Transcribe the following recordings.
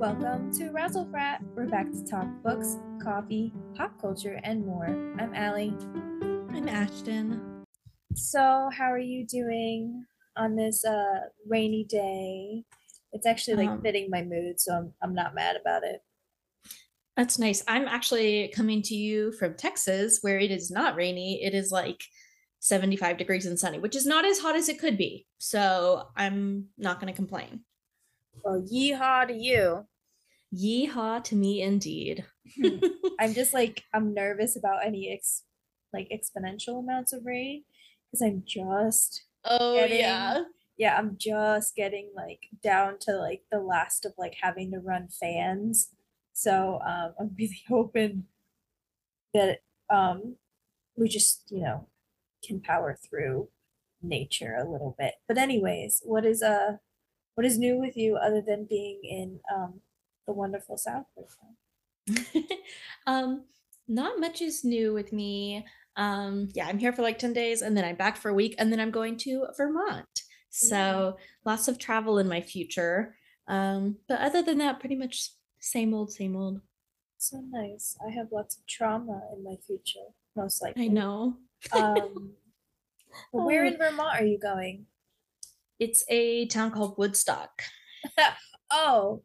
Welcome to Razzlefrat. We're back to talk books, coffee, pop culture, and more. I'm Allie. I'm Ashtin. So, how are you doing on this uh rainy day? It's actually like Um, fitting my mood, so I'm I'm not mad about it. That's nice. I'm actually coming to you from Texas where it is not rainy. It is like 75 degrees and sunny, which is not as hot as it could be. So I'm not going to complain. Well, yeehaw to you. Yeehaw to me indeed. I'm just like I'm nervous about any ex like exponential amounts of rain because I'm just Oh, Getting- yeah. yeah, I'm just getting like down to like the last of like having to run fans. So um, I'm really hoping that um, we just, you know, can power through nature a little bit. But anyways, what is uh what is new with you other than being in um the wonderful South um, not much is new with me. Um, yeah, I'm here for like 10 days and then I'm back for a week and then I'm going to Vermont. So lots of travel in my future. Um, but other than that, pretty much same old, same old. So nice. I have lots of trauma in my future, most likely. I know. Um, where Oh. in Vermont are you going? It's a town called Woodstock. Oh,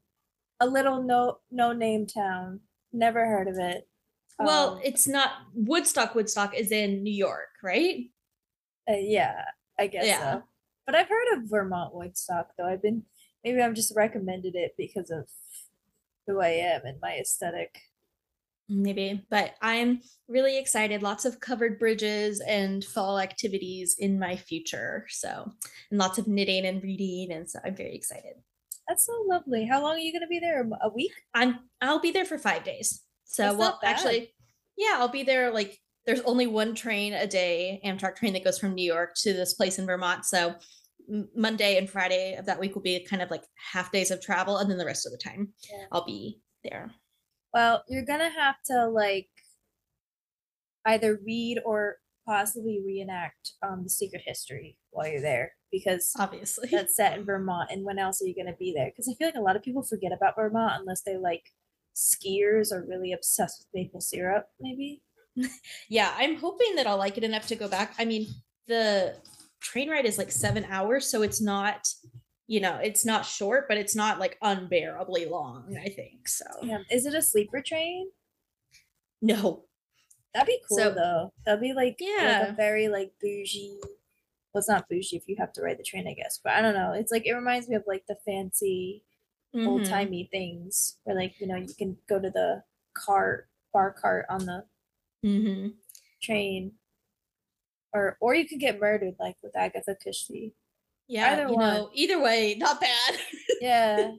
a little no no name town. Never heard of it. Well, Um, it's not Woodstock. Woodstock is in New York, right? uh, yeah, I guess Yeah. so. But I've heard of Vermont Woodstock though. I've been maybe I've just recommended it because of who I am and my aesthetic. Maybe, but I'm really excited. Lots of covered bridges and fall activities in my future. So, and lots of knitting and reading. And so I'm very excited. That's so lovely. How long are you gonna be there? a week? I'm, I'll be there for five days. So, That's well, actually, yeah, I'll be there. Like, there's only one train a day, Amtrak train that goes from New York to this place in Vermont. So, Monday and Friday of that week will be kind of like half days of travel. And then the rest of the time, Yeah. I'll be there. Well, you're gonna have to like either read or possibly reenact um the secret history while you're there because Obviously. that's set in Vermont. And when else are you going to be there? Because I feel like a lot of people forget about Vermont unless they like skiers or really obsessed with maple syrup, maybe. yeah i'm hoping that i'll like it enough to go back i mean the train ride is like seven hours so it's not you know it's not short but it's not like unbearably long i think so Yeah. Is it a sleeper train? no That'd be cool So- though. That'd be like, like Yeah. a very like bougie. Well, it's not bougie if you have to ride the train, I guess. But I don't know. It's like it reminds me of like the fancy old Mhm. timey things where like you know you can go to the cart bar cart on the Mhm. train, or or you can get murdered like with Agatha Christie. Yeah Either you know either way not bad Yeah.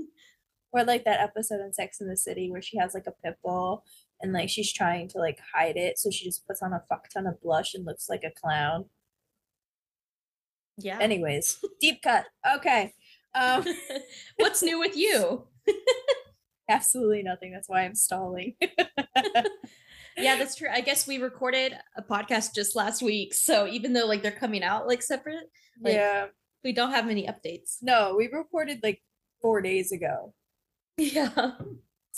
or like that episode in Sex in the City where she has like a pit bull and like she's trying to like hide it, so she just puts on a fuck ton of blush and looks like a clown. yeah Anyways, deep cut. Okay. Um what's new with you absolutely nothing. That's why I'm stalling. yeah that's true i guess we recorded a podcast just last week so even though like they're coming out like separate Like- yeah. We don't have many updates No, we recorded like four days ago. yeah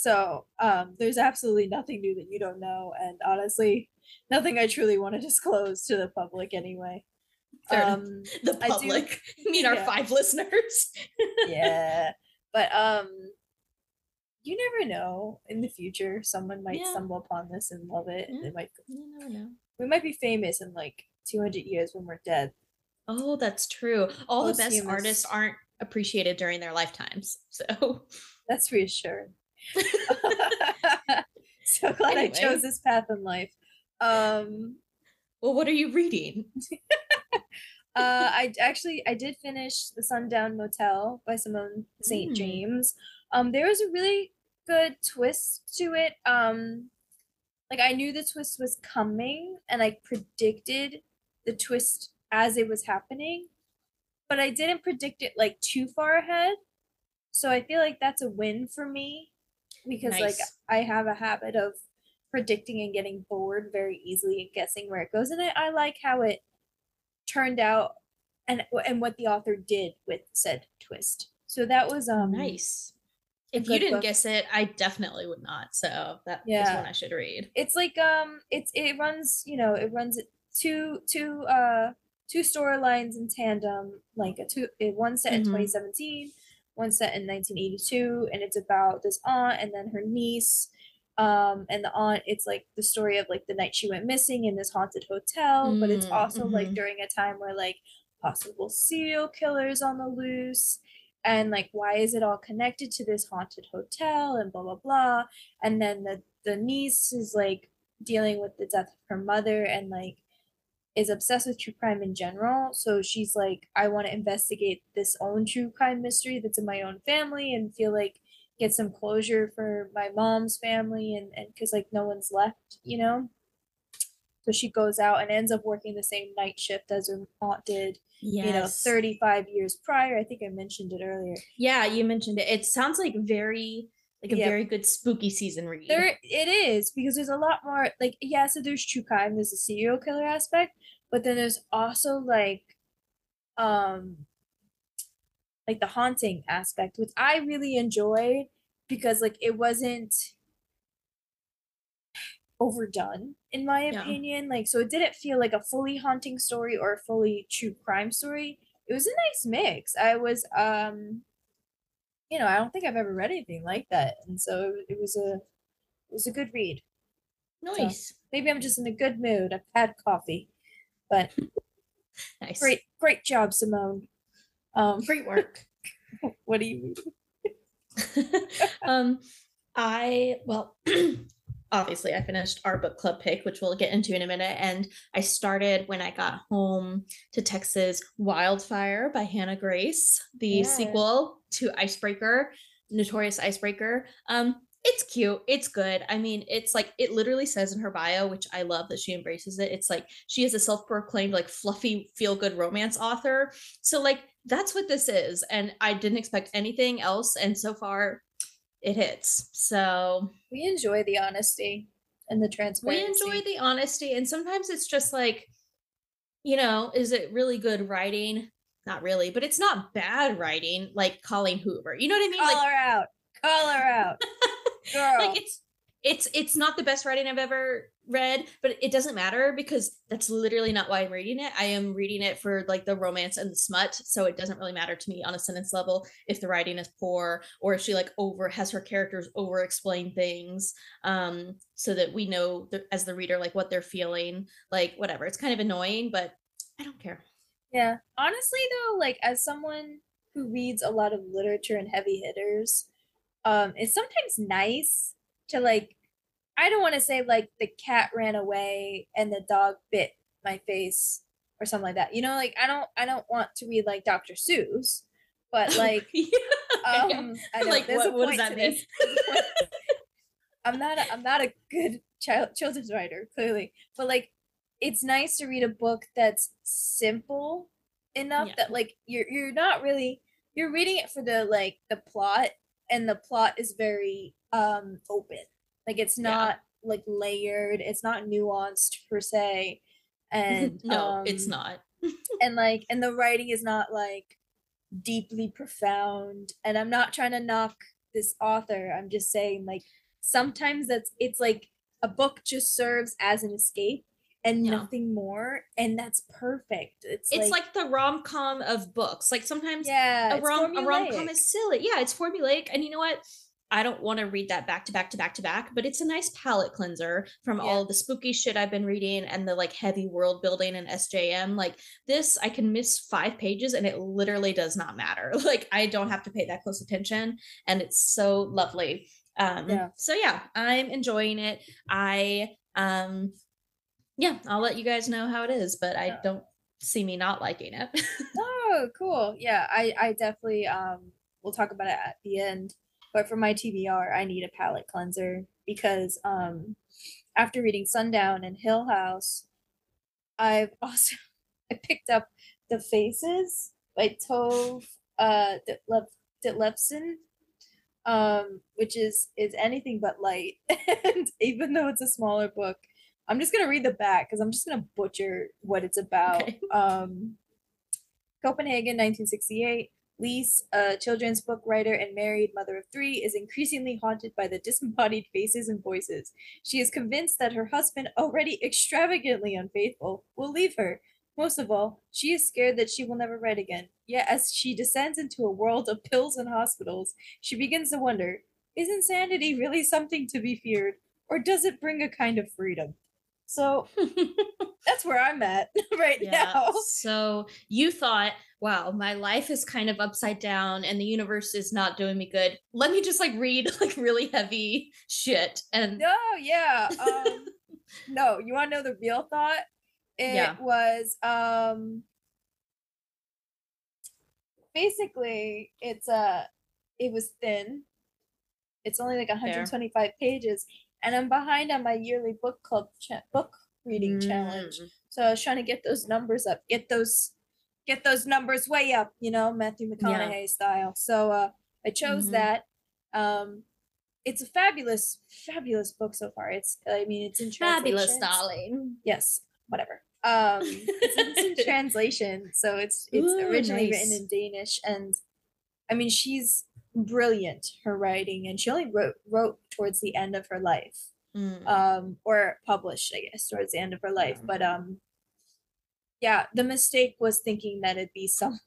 So um there's absolutely nothing new that you don't know. And honestly, nothing I truly want to disclose to the public anyway. Um the I do- public you mean our five listeners yeah. But um you never know. In the future, someone might Yeah. stumble upon this and love it. And Yeah. it might you never know we might be famous in like 200 years when we're dead. Oh that's true all the best artists aren't appreciated during their lifetimes so That's reassuring. so glad I chose this path in life. Um well what are you reading uh I actually I did finish The Sundown Motel by Simone St. Mm. James. Um there was a really good twist to it. Um like I knew the twist was coming and I predicted the twist as it was happening, but I didn't predict it like too far ahead. So I feel like that's a win for me because like I have a habit of predicting and getting bored very easily and guessing where it goes and I, I like how it turned out and and what the author did with said twist. So that was um nice If you didn't book. guess it, I definitely would not. So that is Yeah. one I should read. it's like um it's it runs you know it runs two two uh two storylines in tandem like a two one set in Mhm. 2017 one set in 1982 and it's about this aunt and then her niece um and the aunt it's like the story of like the night she went missing in this haunted hotel but it's Mm, also like mhm. during a time where like possible serial killers on the loose and like why is it all connected to this haunted hotel and blah blah blah and then the the niece is like dealing with the death of her mother and like is obsessed with true crime in general so she's like i want to investigate this own true crime mystery that's in my own family and feel like get some closure for my mom's family and and because like no one's left you know so she goes out and ends up working the same night shift as her aunt did Yes. you know 35 years prior i think i mentioned it earlier Yeah, you mentioned it. It sounds like very like a Yeah. very good spooky season read. There it is because there's a lot more like yeah, so there's true crime, there's a serial killer aspect, but then there's also like um like the haunting aspect, which I really enjoyed because like it wasn't overdone in my Yeah. opinion. Like so it didn't feel like a fully haunting story or a fully true crime story. It was a nice mix. I was um you know, I don't think I've ever read anything like that. And so it, it was a it was a good read. nice. Maybe I'm just in a good mood. I've had coffee. But Nice. great great job, Simone. Um Great work. what do you mean? um I well obviously I finished our book club pick, which we'll get into in a minute. And I started when I got home to Texas Wildfire by Hannah Grace, the Yeah. sequel to Icebreaker, Notorious Icebreaker. Um, it's cute, it's good. I mean, it's like it literally says in her bio, which I love that she embraces it. It's like she is a self-proclaimed like fluffy feel-good romance author. So like that's what this is. And I didn't expect anything else. And so far it hits. So We enjoy the honesty and the transparency. we enjoy the honesty and sometimes it's just like you know is it really good writing not really but it's not bad writing like colleen hoover you know what i mean Call like, her out. Call her out. Girl. like it's it's it's not the best writing i've ever read but it doesn't matter because that's literally not why i'm reading it. I am reading it for like the romance and the smut so it doesn't really matter to me on a sentence level if the writing is poor or if she like over has her characters over explain things um so that we know the, as the reader like what they're feeling like whatever. It's kind of annoying but i don't care. Yeah. Honestly though, like as someone who reads a lot of literature and heavy hitters, um, it's sometimes nice to like I don't want to say like the cat ran away and the dog bit my face or something like that. You know, like I don't I don't want to read like Dr. Seuss, but like Yeah. um I know Like, there's what- a what does point that mean? this. There's a point. I'm not a, I'm not a good child children's writer clearly, but like it's nice to read a book that's simple enough Yeah. that like you're you're not really you're reading it for the like the plot and the plot is very um open. Like it's Yeah. not like layered, it's not nuanced per se. And no it's um, not and like and the writing is not like deeply profound and i'm not trying to knock this author i'm just saying like sometimes that's it's like a book just serves as an escape and Yeah. nothing more and that's perfect it's, it's like, like, the rom-com of books like sometimes yeah a rom a rom com is silly. Yeah, it's formulaic, and you know what? I don't want to read that back to back to back to back, but it's a nice palate cleanser from Yeah. all the spooky shit I've been reading and the like heavy world building and SJM. Like this, I can miss five pages and it literally does not matter. Like I don't have to pay that close attention, and it's so lovely. Um, Yeah. So yeah, I'm enjoying it. I um, yeah, I'll let you guys know how it is, but I Yeah. don't see me not liking it. oh cool yeah i i definitely um we'll talk about it at the end but for my tbr i need a palate cleanser because um after reading sundown and hill house i've also i picked up the faces by tove uh ditlevsen um which is is anything but light and even though it's a smaller book i'm just gonna read the back because i'm just gonna butcher what it's about Okay. um Copenhagen, 1968. Lise, a children's book writer and married mother of three, is increasingly haunted by the disembodied faces and voices. She is convinced that her husband, already extravagantly unfaithful, will leave her. Most of all, she is scared that she will never write again. Yet, as she descends into a world of pills and hospitals, she begins to wonder is insanity really something to be feared, or does it bring a kind of freedom? So that's where I'm at right Yeah. now. So you thought, wow, my life is kind of upside down and the universe is not doing me good. Let me just like read like really heavy shit. And No, yeah. Um, no, you want to know the real thought? It Yeah. was um basically it's a it was thin. It's only like 125 pages, and I'm behind on my yearly book club cha- book reading challenge. Mm. So I was trying to get those numbers up, get those get those numbers way up, you know, Matthew McConaughey style. So uh I chose Mhm. that. Um it's a fabulous, fabulous book so far. It's I mean it's in Fabulous, darling. Yes, whatever. Um it's, it's in translation, so it's it's Ooh, originally written in Danish and I mean she's brilliant her writing and she only wrote wrote towards the end of her life Mm. um or published i guess towards the end of her life but um yeah the mistake was thinking that it'd be some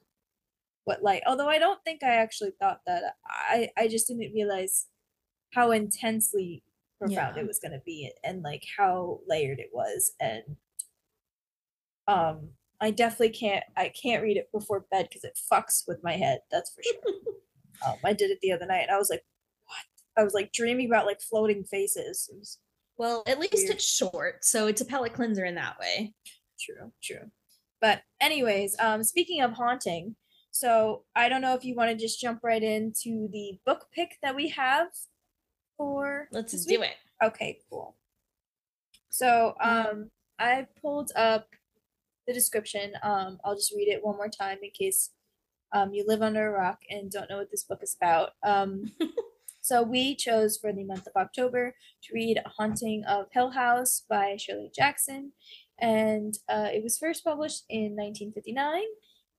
what light although i don't think i actually thought that i i just didn't realize how intensely profound Yeah. it was going to be and like how layered it was and um i definitely can't i can't read it before bed because it fucks with my head that's for sure um, i did it the other night and i was like what i was like dreaming about like floating faces it was well, at least Weird. it's short, so it's a palate cleanser in that way. True, true. But anyways, um speaking of haunting, so I don't know if you want to just jump right into the book pick that we have for Let's this do week? it. Okay, cool. So um I pulled up the description. Um I'll just read it one more time in case um you live under a rock and don't know what this book is about. Um so we chose for the month of October to read Haunting of Hill House by Shirley Jackson and uh, it was first published in 1959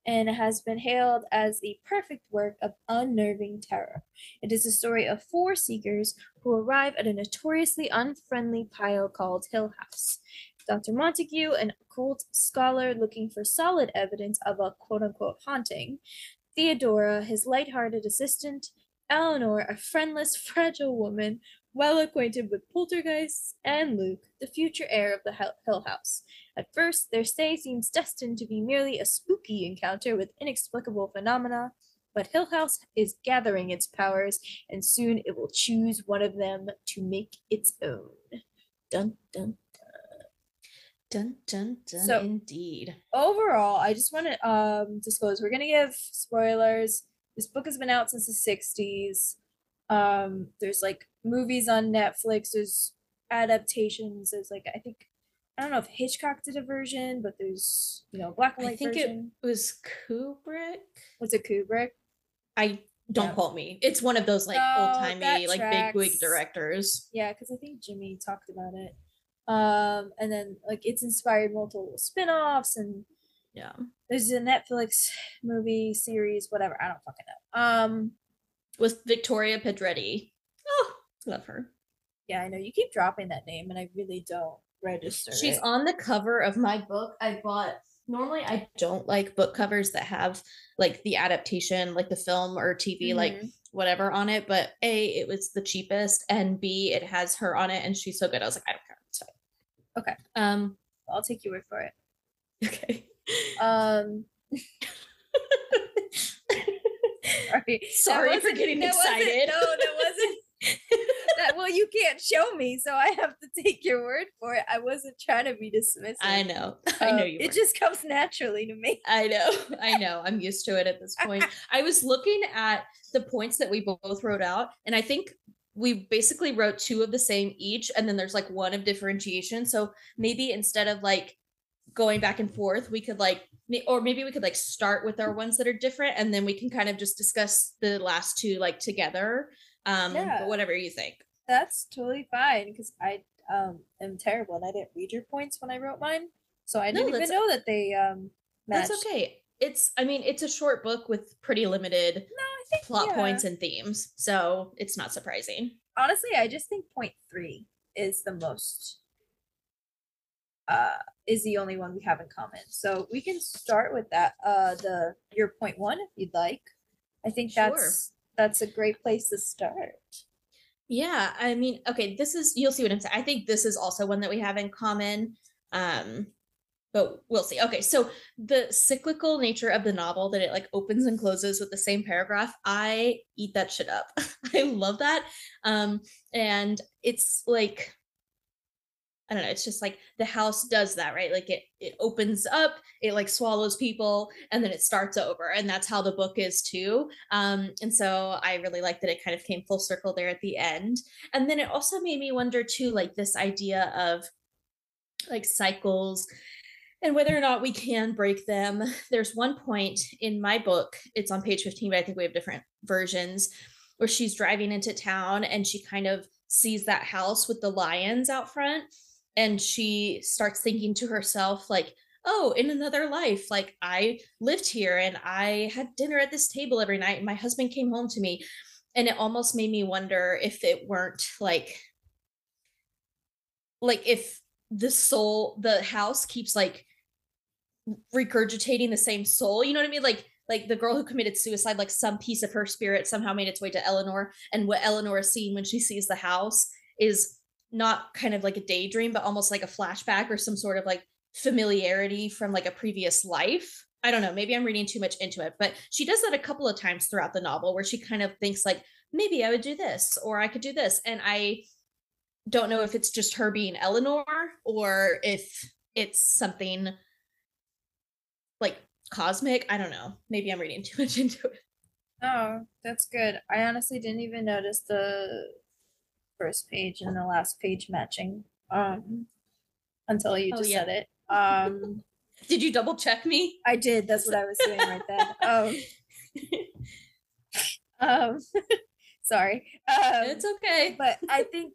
and it has been hailed as the perfect work of unnerving terror. It is a story of four seekers who arrive at a notoriously unfriendly pile called Hill House. Dr. Montague, an occult scholar looking for solid evidence of a quote unquote haunting, Theodora, his light-hearted assistant, Eleanor, a friendless, fragile woman well acquainted with poltergeists, and Luke, the future heir of the Hill House. At first, their stay seems destined to be merely a spooky encounter with inexplicable phenomena, but Hill House is gathering its powers, and soon it will choose one of them to make its own. Dun dun. Dun dun dun. So- indeed. Overall, I just want to um disclose we're gonna give spoilers. This book has been out since the '60s. Um, there's like movies on Netflix. There's adaptations. There's like I think I don't know if Hitchcock did a version, but there's you know black and white. I think version. it was Kubrick. Was it Kubrick? I don't Yeah. quote me. It's one of those like No, old timey like big wig directors. Yeah, because I think Jimmy talked about it. Um, and then like it's inspired multiple spin-offs and Yeah. there's a Netflix movie series, whatever. I don't fucking know. Um, With Victoria Pedretti. Oh, love her. yeah, I know you keep dropping that name, and I really don't register. She's it. on the cover of my book. I bought normally I don't like book covers that have like the adaptation, like the film or TV, like Mhm. Whatever on it. But A, it was the cheapest, and B, it has her on it and she's so good. I was like, I don't care. Fine. Okay. Um, I'll take your word for it. okay. Um, sorry, Sorry for getting excited. No, that wasn't. That well, you can't show me, so I have to take your word for it. I wasn't trying to be dismissive. I know. I know Um, you It just comes naturally to me. I know. I know. I'm used to it at this point. I was looking at the points that we both wrote out, and I think we basically wrote two of the same each, and then there's like one of differentiation. So maybe instead of like going back and forth, we could like, or maybe we could like start with our ones that are different, and then we can kind of just discuss the last two like together. Um, Yeah. but whatever you think. That's totally fine because I um am terrible and I didn't read your points when I wrote mine, so I didn't even know that they um matched. That's okay. it's I mean, it's a short book with pretty limited No, I think plot yeah. points and themes, so it's not surprising. honestly, I just think point three is the most uh is the only one we have in common. So we can start with that. Uh the your point one if you'd like. I think Sure. that's that's a great place to start. Yeah, I mean, okay, this is you'll see what I'm saying. I think this is also one that we have in common. Um, but we'll see. Okay, so the cyclical nature of the novel that it like opens and closes with the same paragraph, I eat that shit up. I love that. Um, and it's like I don't know, it's just like the house does that, right? Like it it opens up, it like swallows people, and then it starts over. And that's how the book is too. Um, and so I really like that it kind of came full circle there at the end. And then it also made me wonder too, like this idea of like cycles and whether or not we can break them. There's one point in my book, it's on page 15, but I think we have different versions, where she's driving into town and she kind of sees that house with the lions out front and she starts thinking to herself like oh in another life like i lived here and i had dinner at this table every night and my husband came home to me. And it almost made me wonder if it weren't like like if the soul the house keeps like regurgitating the same soul you know what i mean? Like like the girl who committed suicide like some piece of her spirit somehow made its way to eleanor and what eleanor is seeing when she sees the house is not kind of like a daydream but almost like a flashback or some sort of like familiarity from like a previous life. I don't know maybe i'm reading too much into it but she does that a couple of times throughout the novel where she kind of thinks like maybe i would do this or i could do this. And i don't know if it's just her being eleanor or if it's something like cosmic. I don't know. Maybe i'm reading too much into it. Oh, that's good. I honestly didn't even notice the first page and the last page matching um until you Oh, just yeah. said it. Um did you double check me I did, that's what I was doing right then. Um um sorry. Um it's okay but I think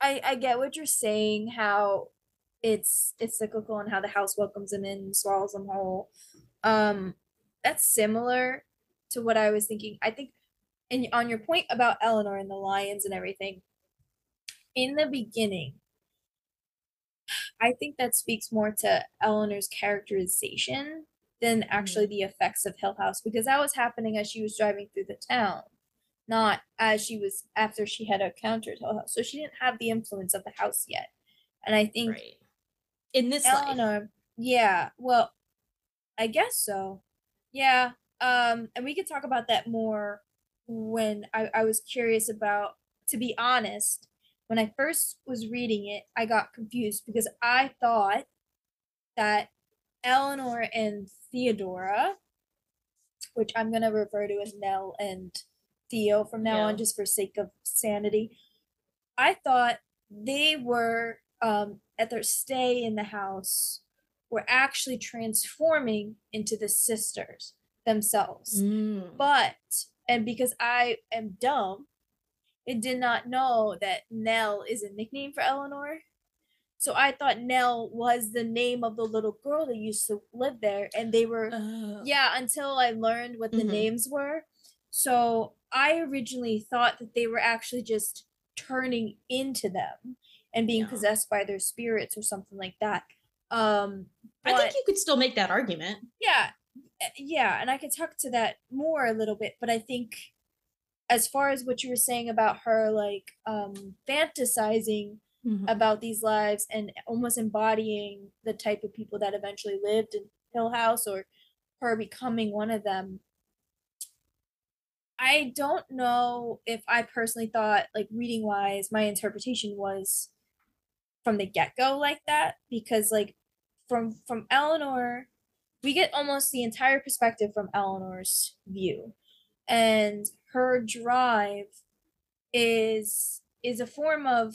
I I get what you're saying. How it's it's cyclical and how the house welcomes them in, swallows them whole. Um, that's similar to what I was thinking. I think, and on your point about Eleanor and the lions and everything, in the beginning, I think that speaks more to Eleanor's characterization than actually the effects of Hill House because that was happening as she was driving through the town not as she was after she had encountered Hill House. So she didn't have the influence of the house yet. And I think right in this life Eleanor, yeah, well, I guess so. Yeah. Um, and we could talk about that more when I, I was curious about to be honest, when I first was reading it, I got confused because I thought that Eleanor and Theodora, which I'm gonna refer to as Nell and Theo from now on, just for sake of sanity. I thought they were um, at their stay in the house were actually transforming into the sisters themselves. Mm. But and because I am dumb, it did not know that Nell is a nickname for Eleanor. So I thought Nell was the name of the little girl that used to live there, and they were Oh. yeah until i learned what the Mhm. names were so i originally thought that they were actually just turning into them and being Yeah. possessed by their spirits or something like that um I think you could still make that argument. yeah uh, yeah and i could talk to that more a little bit but i think as far as what you were saying about her like um fantasizing Mhm. about these lives and almost embodying the type of people that eventually lived in Hill House or her becoming one of them. I don't know if I personally thought, like reading wise, my interpretation was from the get go like that because, like, from from Eleanor, we get almost the entire perspective from Eleanor's view, and her drive is is a form of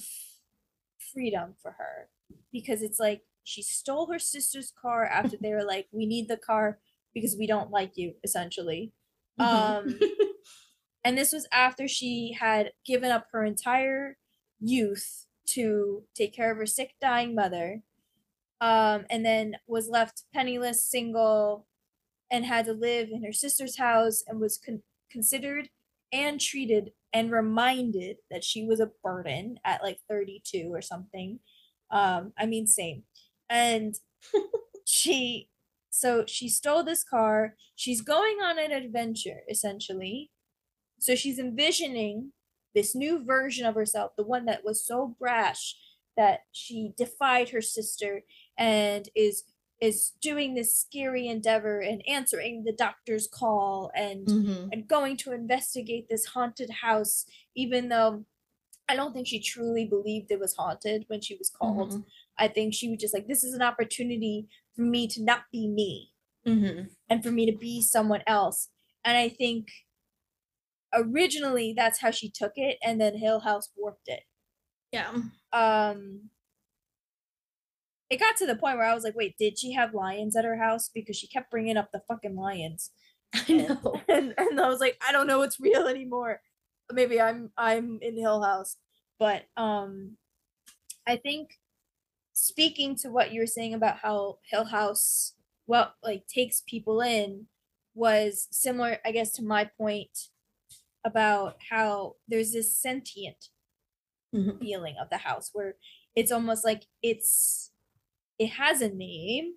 freedom for her because it's like she stole her sister's car after they were like we need the car because we don't like you essentially Mhm. um and this was after she had given up her entire youth to take care of her sick dying mother um and then was left penniless single and had to live in her sister's house and was con- considered and treated and reminded that she was a burden at like 32 or something. Um, I mean, same. And she, so she stole this car. She's going on an adventure, essentially. So she's envisioning this new version of herself, the one that was so brash that she defied her sister and is is doing this scary endeavor and answering the doctor's call and Mhm. and going to investigate this haunted house even though I don't think she truly believed it was haunted when she was called. Mhm. I think she was just like this is an opportunity for me to not be me Mhm. and for me to be someone else. And I think originally that's how she took it and then Hill House warped it. Yeah. Um it got to the point where I was like, wait, did she have lions at her house? Because she kept bringing up the fucking lions. I know. and, and I was like, I don't know what's real anymore. Maybe I'm I'm in Hill House. But um I think speaking to what you were saying about how Hill House well like takes people in was similar, I guess, to my point about how there's this sentient Mhm. feeling of the house where it's almost like it's it has a name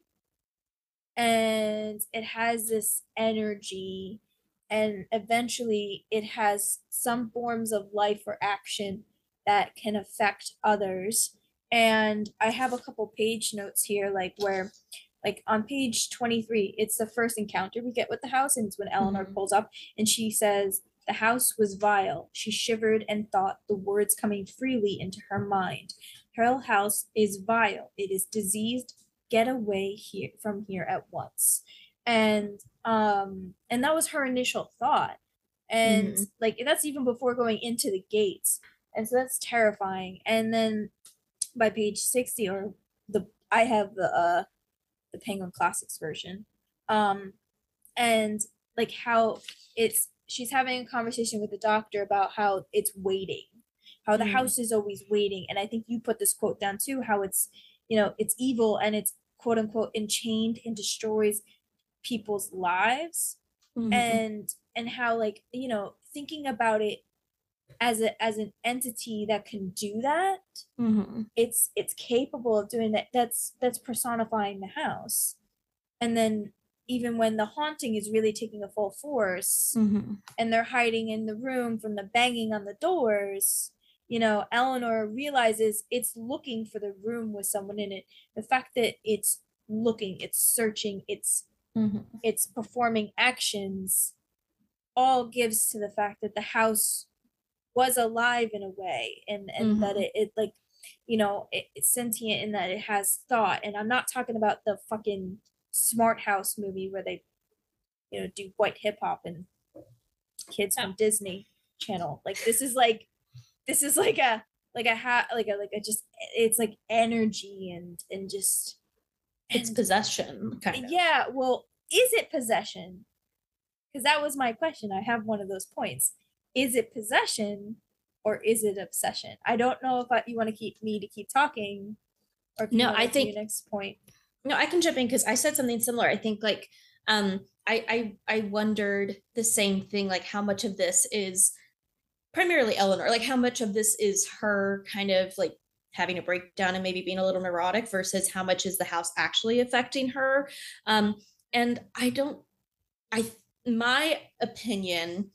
and it has this energy and eventually it has some forms of life or action that can affect others and i have a couple page notes here like where like on page 23 it's the first encounter we get with the house and it's when eleanor Mhm. pulls up and she says the house was vile she shivered and thought the words coming freely into her mind. Her house is vile it is diseased get away here from here at once. And um and that was her initial thought. And Mhm. like that's even before going into the gates. And so that's terrifying. And then by page 60 or the i have the uh the penguin classics version. Um and like how it's she's having a conversation with the doctor about how it's waiting how the Mm. house is always waiting and i think you put this quote down too how it's you know it's evil and it's quote unquote enchained and destroys people's lives Mhm. and and how like you know thinking about it as a as an entity that can do that Mhm. it's it's capable of doing that that's that's personifying the house and then even when the haunting is really taking a full force Mhm. and they're hiding in the room from the banging on the doors you know eleanor realizes it's looking for the room with someone in it the fact that it's looking it's searching it's Mhm. it's performing actions all gives to the fact that the house was alive in a way and and that it, it like you know it, it's sentient in that it has thought and i'm not talking about the fucking smart house movie where they you know do white hip hop and kids from disney channel like this is like this is like a like a hat like a like a just it's like energy and and just It's and- possession, kind of. yeah, well, is it possession? Because that was my question. I have one of those points. Is it possession or is it obsession? I don't know if I, you want to keep me to keep talking or No, I think- next point. No, I can jump in because I said something similar. I think like um I I I wondered the same thing, like how much of this is primarily Eleanor, like how much of this is her kind of like having a breakdown and maybe being a little neurotic versus how much is the house actually affecting her. Um and I don't I my opinion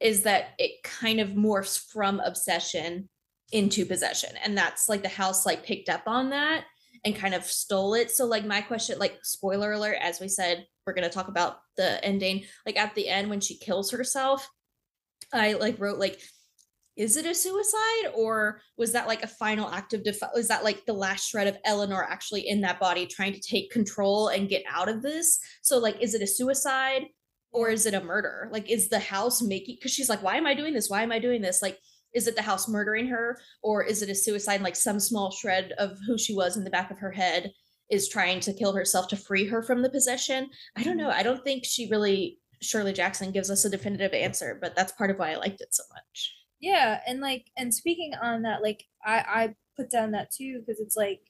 is that it kind of morphs from obsession into possession and that's like the house like picked up on that and kind of stole it. So like my question, like spoiler alert, as we said, we're gonna talk about the ending. Like at the end when she kills herself, I like wrote like, is it a suicide or was that like a final act of defi- was that like the last shred of Eleanor actually in that body trying to take control and get out of this? So like, is it a suicide or is it a murder? Like, is the house making? Because she's like, why am I doing this? Why am I doing this? Like, is it the house murdering her or is it a suicide like some small shred of who she was in the back of her head is trying to kill herself to free her from the possession? I don't know. I don't think she really shirley jackson gives us a definitive answer but that's part of why i liked it so much. Yeah, and like, and speaking on that, like, I I put down that too because it's like,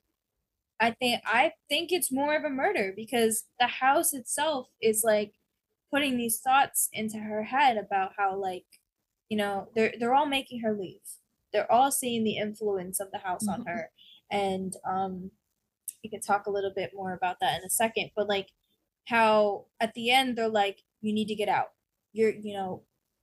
I think I think it's more of a murder because the house itself is like putting these thoughts into her head about how like you know they're they're all making her leave. They're all seeing the influence of the house on Mhm. her. And um we can talk a little bit more about that in a second but like how at the end they're like you need to get out. You're you know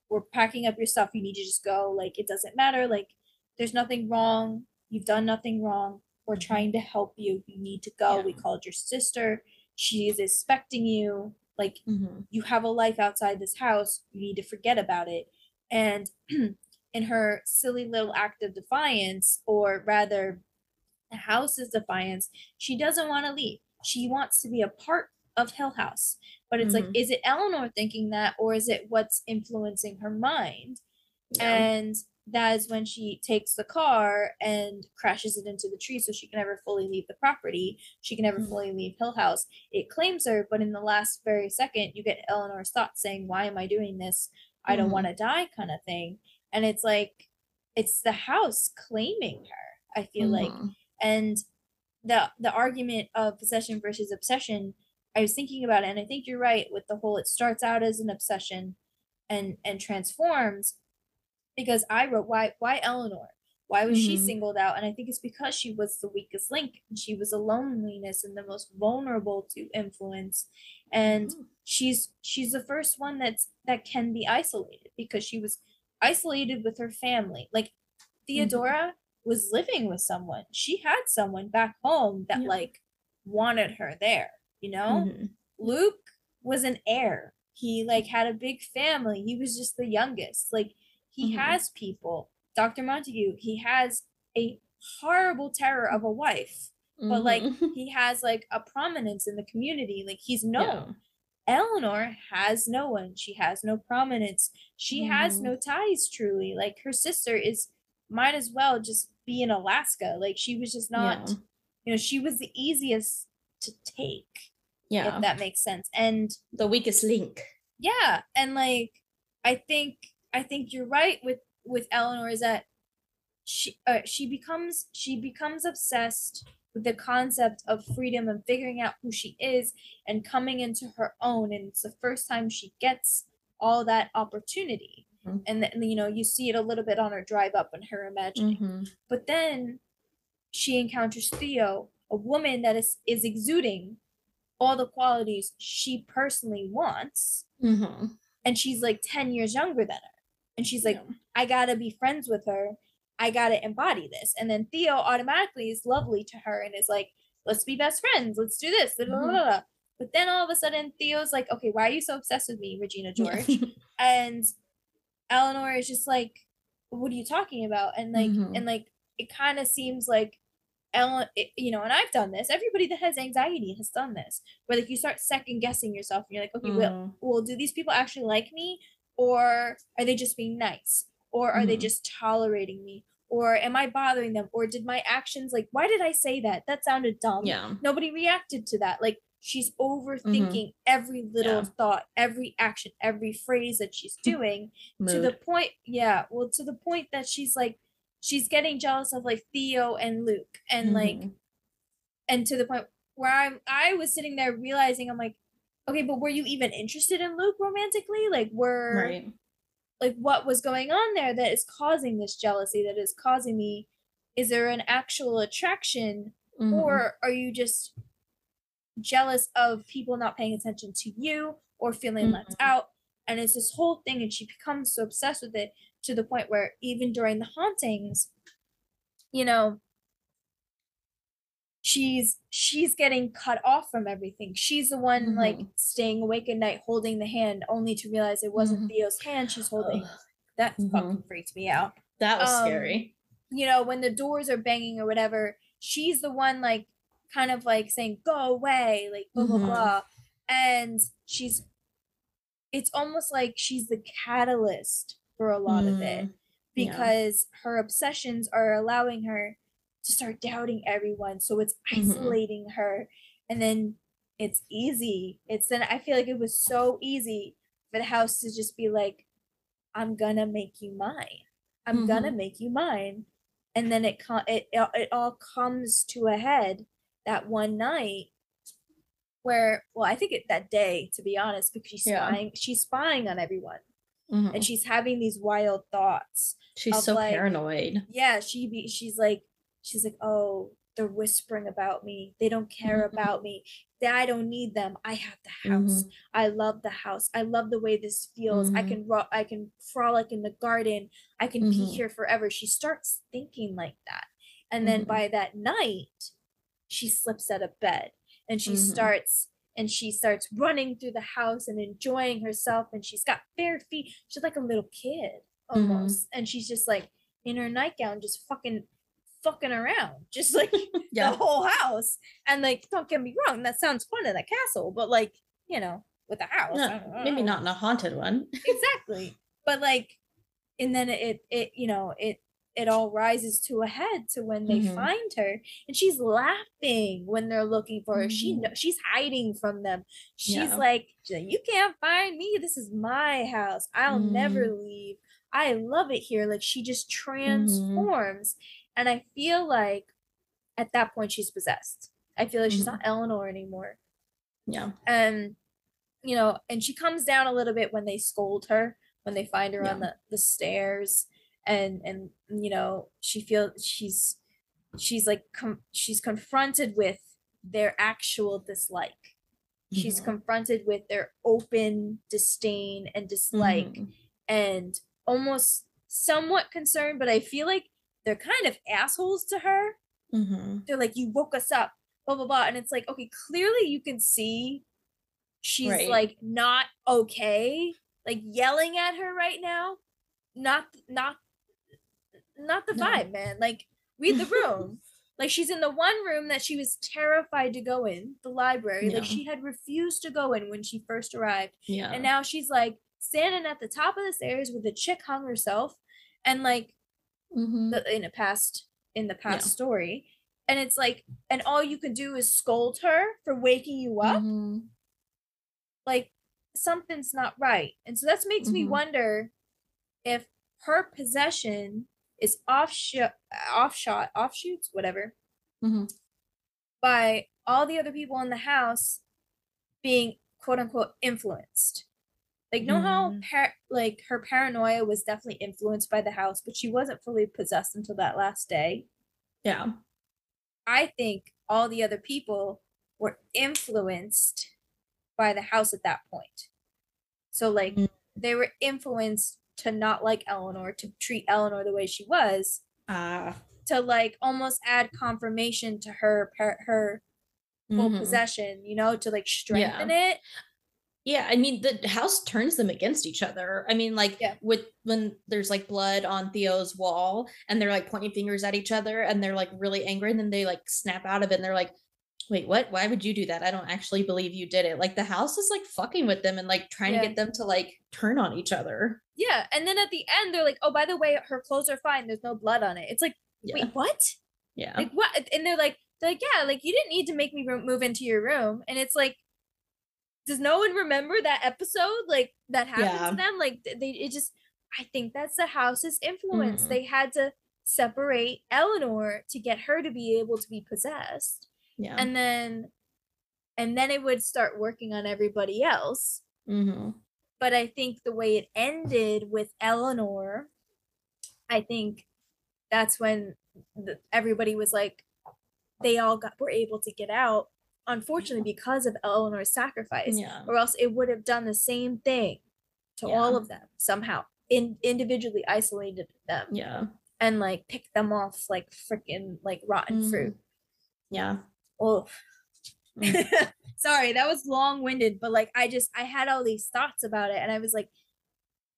we're packing up your stuff. You need to just go. Like it doesn't matter. Like there's nothing wrong. You've done nothing wrong. We're trying to help you. You need to go. We called your sister. She is expecting you. Like Mhm. you have a life outside this house. You need to forget about it and in her silly little act of defiance or rather the house's defiance she doesn't want to leave she wants to be a part of hill house but it's like Mhm. is it eleanor thinking that or is it what's influencing her mind Yeah. and that is when she takes the car and crashes it into the tree so she can never fully leave the property she can never Mhm. fully leave hill house it claims her but in the last very second you get eleanor's thoughts saying why am i doing this i don't Mhm. want to die kind of thing and it's like it's the house claiming her i feel like Mhm. and the the argument of possession versus obsession i was thinking about it and i think you're right with the whole it starts out as an obsession and and transforms because i wrote why why eleanor why was she Mhm. singled out and i think it's because she was the weakest link and she was a loneliness and the most vulnerable to influence and Mhm. she's she's the first one that's that can be isolated because she was isolated with her family like theodora was living with someone she had someone back home that Yeah. like wanted her there you know Mhm. luke was an heir he like had a big family he was just the youngest like he Mhm. has people dr montague he has a horrible terror of a wife but like Mhm. he has like a prominence in the community like he's known Yeah. Eleanor has no one. She has no prominence. She has Mhm. no ties truly. Like her sister is might as well just be in Alaska. Like she was just not, Yeah. you know, she was the easiest to take, Yeah. if that makes sense. And the weakest link. yeah, and like I think I think you're right with with Eleanor is that she uh, she becomes she becomes obsessed with the concept of freedom and figuring out who she is and coming into her own and it's the first time she gets all that opportunity Mhm. and then you know you see it a little bit on her drive up and her imagining Mhm. but then she encounters Theo a woman that is is exuding all the qualities she personally wants Mhm. and she's like 10 years younger than her and she's like. I gotta be friends with her. I gotta embody this. And then Theo automatically is lovely to her and is like, let's be best friends. Let's do this. blah, blah, Mhm. blah, blah. But then all of a sudden, Theo's like, okay, why are you so obsessed with me, Regina George? And Eleanor is just like, what are you talking about? And like, Mhm. and like, it kind of seems like Ellen, it, you know, and I've done this. Everybody that has anxiety has done this, where like you start second guessing yourself, and you're like, okay, well, Mhm. well, do these people actually like me, or are they just being nice, or are they Mhm. just tolerating me, or am I bothering them, or did my actions like, why did I say that? That sounded dumb. Yeah. Nobody reacted to that. Like she's overthinking every little Yeah. thought, every action, every phrase that she's doing to the point yeah well to the point that she's like she's getting jealous of like theo and luke and like Mhm. and to the point where i'm i was sitting there realizing i'm like okay but were you even interested in luke romantically like were Right. like what was going on there that is causing this jealousy that is causing me is there an actual attraction Mhm. or are you just jealous of people not paying attention to you or feeling left Mhm. out and it's this whole thing and she becomes so obsessed with it to the point where even during the hauntings you know she's she's getting cut off from everything she's the one like Mhm. staying awake at night holding the hand only to realize it wasn't Mhm. theo's hand she's holding Ugh, that Mhm. fucking freaked me out that was um, scary. you know, when the doors are banging or whatever, she's the one like kind of like saying, go away, like blah blah Mhm. blah. And she's it's almost like she's the catalyst for a lot of it Mm, yeah. because her obsessions are allowing her to start doubting everyone. So it's Mhm. isolating her. And then it's easy. It's then I feel like it was so easy for the house to just be like, I'm gonna make you mine. I'm gonna Mhm. make you mine. And then it co- it it all comes to a head that one night where well i think it that day to be honest because she's Yeah. spying she's spying on everyone Mhm. and she's having these wild thoughts She's so like- paranoid. yeah she be she's like she's like oh they're whispering about me. They don't care Mhm. about me. I don't need them. I have the house. Mhm. i love the house. I love the way this feels. I Mhm. can ro- i can frolic in the garden. I can be Mhm. here forever. She starts thinking like that. And then Mhm. by that night she slips out of bed and she starts and she starts running through the house and enjoying herself and she's got bare feet. She's like a little kid almost. And she's just like in her nightgown just fucking fucking around just like Yeah. the whole house. And like don't get me wrong that sounds fun in a castle but like you know with a house No, maybe don't- in a haunted one. exactly. But like and then it it you know it it all rises to a head to when they Mhm. find her and she's laughing when they're looking for her. She Mhm. kno- she's hiding from them. She's Yeah. like she's like, you can't find me. This is my house. I'll never leave. I love it here. Like she just transforms and i feel like at that point she's possessed i feel like she's Mhm. not eleanor anymore Yeah. and you know and she comes down a little bit when they scold her when they find her on the, the stairs and and you know she feels she's she's like com- she's confronted with their actual dislike she's Mhm. confronted with their open disdain and dislike Mhm. and almost somewhat concerned but i feel like they're kind of assholes to her Mhm. they're like, you woke us up, blah blah blah. And it's like, okay, clearly you can see she's Right. like not okay, like yelling at her right now. Not not not the No. vibe, man. Like read the room. like she's in the one room that she was terrified to go in, the library. Yeah. Like she had refused to go in when she first arrived. Yeah. And now she's like standing at the top of the stairs with a chick hung herself and like Mhm. the in a past in the past Yeah. story and it's like and all you can do is scold her for waking you up Mhm. like something's not right and so that makes me Mhm. wonder if her possession is offshoot offshot offshoots whatever Mhm. by all the other people in the house being quote unquote influenced like know how Mm. par- like her paranoia was definitely influenced by the house but she wasn't fully possessed until that last day Yeah. I think all the other people were influenced by the house at that point. So like Mm. they were influenced to not like Eleanor, to treat Eleanor the way she was, Ah. to like almost add confirmation to her par- her full Mhm. possession, you know, to like strengthen it. Yeah, I mean the house turns them against each other. I mean, like Yeah. with when there's like blood on Theo's wall and they're like pointing fingers at each other and they're like really angry and then they like snap out of it and they're like, wait, what? Why would you do that? I don't actually believe you did it. Like the house is like fucking with them and like trying Yeah. to get them to like turn on each other. Yeah, and then at the end they're like, "Oh, by the way, her clothes are fine. There's no blood on it." It's like, Yeah. "Wait, what?" Yeah. like what and they're like they're like yeah like you didn't need to make me move into your room and it's like does no one remember that episode like that happened Yeah. to them like they it just i think that's the house's influence Mhm. they had to separate eleanor to get her to be able to be possessed yeah. and then and then it would start working on everybody else hmm but I think the way it ended with Eleanor, I think that's when the, everybody was like, they all got were able to get out. Unfortunately, because of Eleanor's sacrifice, Yeah. or else it would have done the same thing to all of them somehow, in individually isolated them Yeah. and like picked them off like freaking like rotten Mhm. fruit. Yeah. Oh, Mm. sorry, that was long winded, but like I just I had all these thoughts about it, and I was like,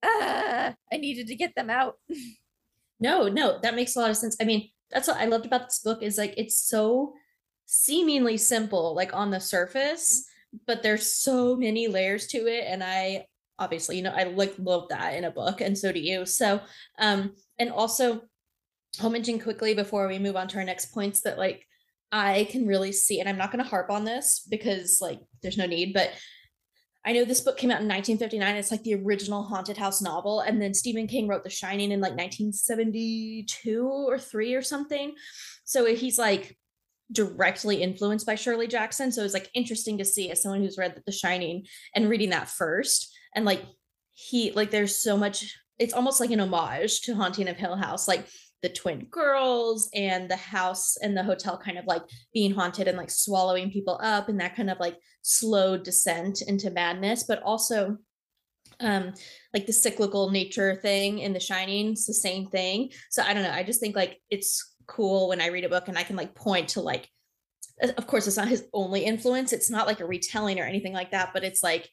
ah, I needed to get them out. No, no, that makes a lot of sense. I mean, that's what I loved about this book is like it's so seemingly simple, like on the surface, but there's so many layers to it. And I obviously, you know, I like love that in a book, and so do you. So, um, and also I'll mention quickly before we move on to our next points that like I can really see, and I'm not gonna harp on this because like there's no need, but I know this book came out in 1959. It's like the original haunted house novel. And then Stephen King wrote The Shining in like 1972 or three or something. So he's like directly influenced by Shirley Jackson. So it was like interesting to see as someone who's read The Shining and reading that first. And like he like there's so much it's almost like an homage to Haunting of Hill House. Like the twin girls and the house and the hotel kind of like being haunted and like swallowing people up and that kind of like slow descent into madness, but also um like the cyclical nature thing in the shining it's the same thing so i don't know i just think like it's cool when i read a book and i can like point to like of course it's not his only influence it's not like a retelling or anything like that but it's like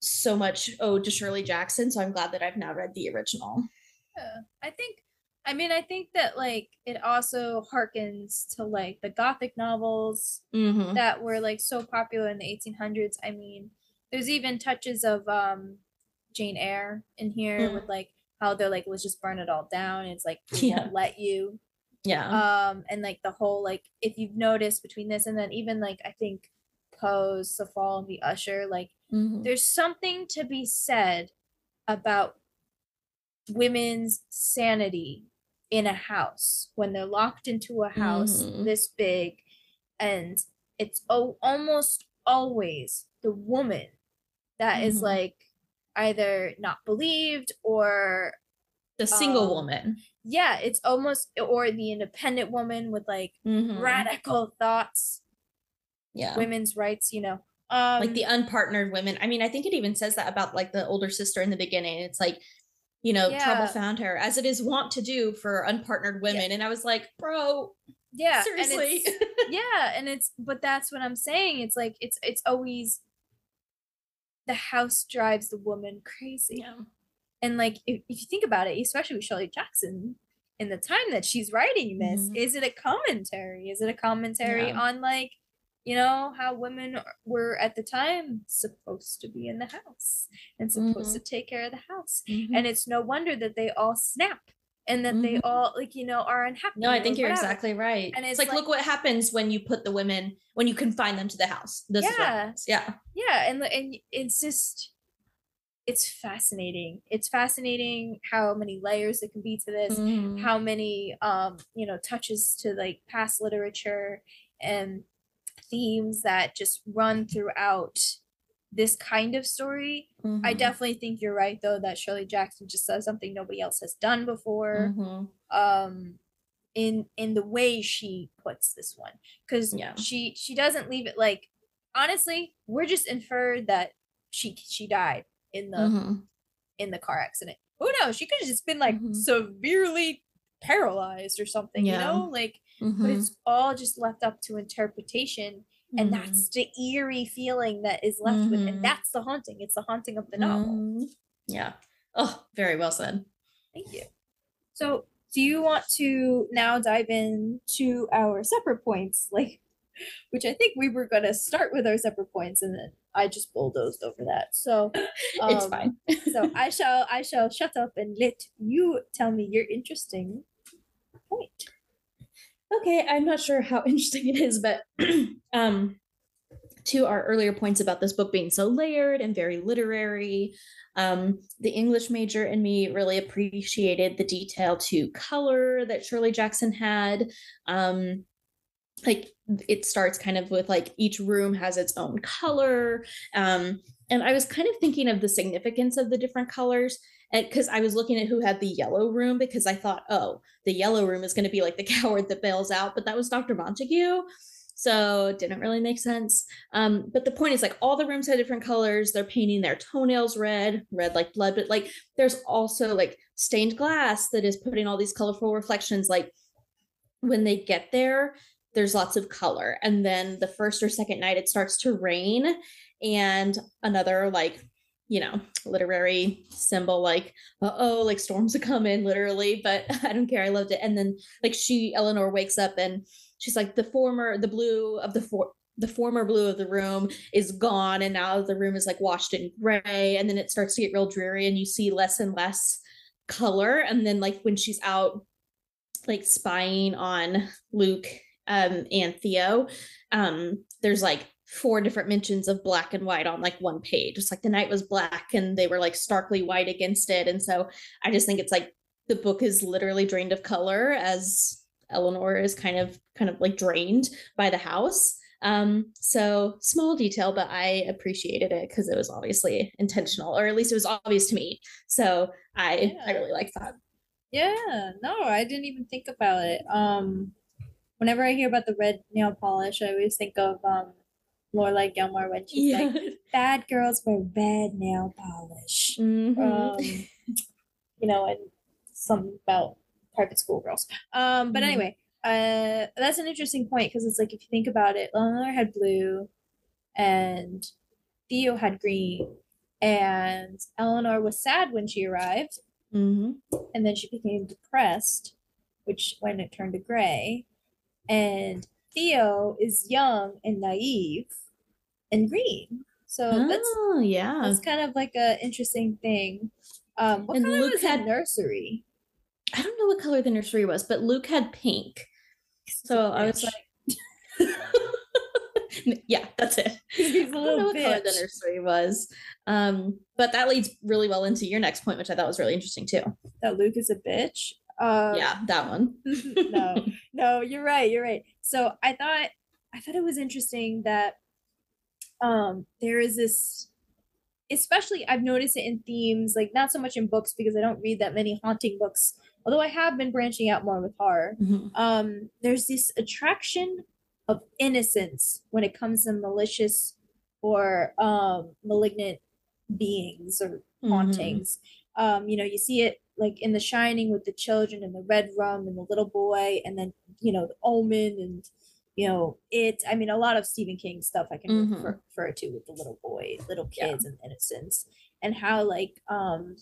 so much ode to shirley jackson so i'm glad that i've now read the original yeah i think I mean, I think that like it also harkens to like the gothic novels mm-hmm. that were like so popular in the 1800s. I mean, there's even touches of um Jane Eyre in here mm. with like how they're like, let's just burn it all down. It's like we yeah. won't let you. Yeah. Um, and like the whole like if you've noticed between this and then even like I think Poe's The Fall of the Usher, like mm-hmm. there's something to be said about women's sanity in a house when they're locked into a house mm-hmm. this big and it's oh, almost always the woman that mm-hmm. is like either not believed or the single um, woman yeah it's almost or the independent woman with like mm-hmm. radical thoughts yeah women's rights you know um like the unpartnered women i mean i think it even says that about like the older sister in the beginning it's like you know, yeah. trouble found her, as it is wont to do for unpartnered women. Yeah. And I was like, bro, yeah, seriously. And yeah, and it's but that's what I'm saying. It's like it's it's always the house drives the woman crazy. Yeah. And like if, if you think about it, especially with Shirley Jackson, in the time that she's writing this, mm-hmm. is it a commentary? Is it a commentary yeah. on like you know how women were at the time supposed to be in the house and supposed mm-hmm. to take care of the house mm-hmm. and it's no wonder that they all snap and that mm-hmm. they all like you know are unhappy no i think you're whatever. exactly right and it's, it's like, like, look what happens when you put the women when you confine them to the house this yeah yeah yeah and and it's just it's fascinating it's fascinating how many layers there can be to this mm-hmm. how many um you know touches to like past literature and themes that just run throughout this kind of story. Mm-hmm. I definitely think you're right though that Shirley Jackson just does something nobody else has done before. Mm-hmm. Um in in the way she puts this one cuz yeah. she she doesn't leave it like honestly, we're just inferred that she she died in the mm-hmm. in the car accident. Who knows? She could have just been like Mm-hmm. severely paralyzed or something, you know? Like but Mhm. it's all just left up to interpretation and Mhm. that's the eerie feeling that is left with and that's the haunting it's the haunting of the novel Mhm. Yeah. Oh, very well said. thank you so do you want to now dive in to our separate points like which i think we were going to start with our separate points and then i just bulldozed over that so it's um, fine. so i shall i shall shut up and let you tell me your interesting point Okay, I'm not sure how interesting it is, but um to our earlier points about this book being so layered and very literary, um, the English major in me really appreciated the detail to color that Shirley Jackson had. Um, like it starts kind of with like each room has its own color. Um, and I was kind of thinking of the significance of the different colors and because I was looking at who had the yellow room because I thought, oh, the yellow room is going to be like the coward that bails out, but that was Dr. Montague. So it didn't really make sense. Um, but the point is like all the rooms had different colors. They're painting their toenails red, red like blood, but like there's also like stained glass that is putting all these colorful reflections. Like when they get there, there's lots of color. And then the first or second night, it starts to rain, and another like you know, literary symbol, like, uh oh, like storms are coming, literally, but I don't care. I loved it. And then like she, Eleanor wakes up and she's like, the former, the blue of the for the former blue of the room is gone and now the room is like washed in gray and then it starts to get real dreary and you see less and less color and then like when she's out like spying on luke um and theo um there's like four different mentions of black and white on like one page. It's like the night was black and they were like starkly white against it. And so I just think it's like the book is literally drained of color as Eleanor is kind of kind of like drained by the house. Um, so small detail, but I appreciated it because it was obviously intentional, or at least it was obvious to me. So I yeah. I really like that. Yeah, no, I didn't even think about it. Um, whenever I hear about the red nail polish, I always think of um Lorelai Gilmore when she's yeah. like, "Bad girls wear red nail polish." Mm-hmm. Um, you know, and some about private school girls. Um, but mm-hmm. anyway, uh, that's an interesting point because it's like if you think about it, Eleanor had blue, and Theo had green, and Eleanor was sad when she arrived, mm-hmm. and then she became depressed, which when it turned to gray, and Theo is young and naive and green. So oh, that's yeah, that's kind of like a interesting thing. Um, what and color Luke was had nursery? I don't know what color the nursery was, but Luke had pink. So I was like, yeah, that's it. He's a little I don't know what color the nursery was. Um, but that leads really well into your next point, which I thought was really interesting too. That Luke is a bitch. Um, yeah, that one. no, no, you're right. You're right. So I thought, I thought it was interesting that um there is this especially I've noticed it in themes, like not so much in books because I don't read that many haunting books, although I have been branching out more with horror. Mm-hmm. Um, there's this attraction of innocence when it comes to malicious or um, malignant beings or mm-hmm. hauntings. Mm-hmm. Um, you know, you see it like in The Shining with the children and the red rum and the little boy, and then you know the Omen and you know it. I mean, a lot of Stephen King stuff I can mm-hmm. refer, refer, to with the little boy, little kids, yeah. and innocence, and how like um,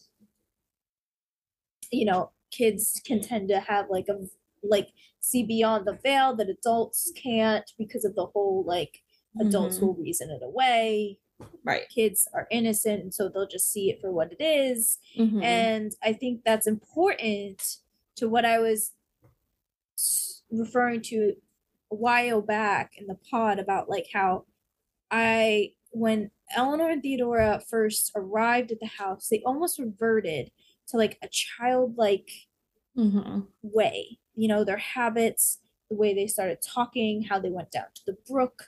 you know, kids can tend to have like a like see beyond the veil that adults can't because of the whole like adults mm-hmm. will reason it away right kids are innocent and so they'll just see it for what it is. Mm-hmm. and i think that's important to what i was referring to a while back in the pod about like how i when eleanor and theodora first arrived at the house they almost reverted to like a childlike mm-hmm. way you know their habits the way they started talking how they went down to the brook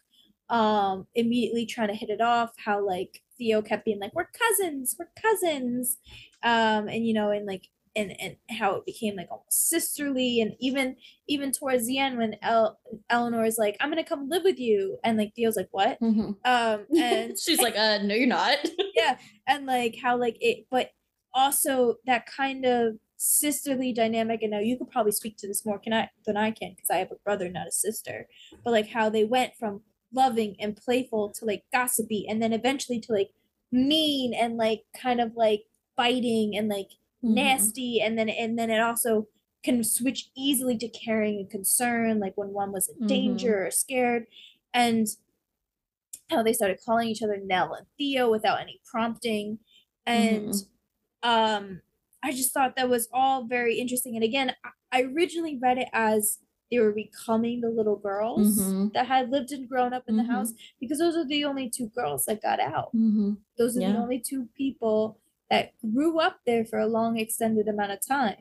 um immediately trying to hit it off how like theo kept being like we're cousins we're cousins um and you know and like and and how it became like almost sisterly and even even towards the end when El- eleanor is like i'm gonna come live with you and like theo's like what mm-hmm. um and she's like uh no you're not yeah and like how like it but also that kind of sisterly dynamic and now you could probably speak to this more can I, than i can because i have a brother not a sister but like how they went from loving and playful to like gossipy and then eventually to like mean and like kind of like biting and like mm-hmm. nasty and then and then it also can switch easily to caring and concern like when one was in mm-hmm. danger or scared and how they started calling each other Nell and Theo without any prompting and mm-hmm. um I just thought that was all very interesting and again I originally read it as they were becoming the little girls mm-hmm. that had lived and grown up in mm-hmm. the house because those are the only two girls that got out. Mm-hmm. Those are yeah. the only two people that grew up there for a long extended amount of time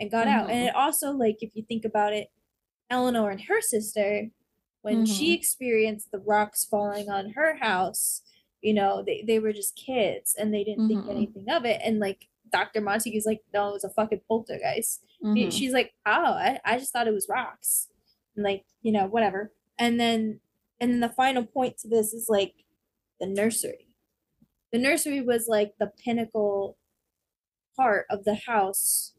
and got out. And it also like if you think about it, Eleanor and her sister, when she experienced the rocks falling on her house, you know, they, they were just kids and they didn't think anything of it. And like Dr. Montague's like, no, it was a fucking poltergeist. Mm-hmm. She's like, oh, I, I just thought it was rocks. And like, you know, whatever. And then and then the final point to this is like the nursery. The nursery was like the pinnacle part of the house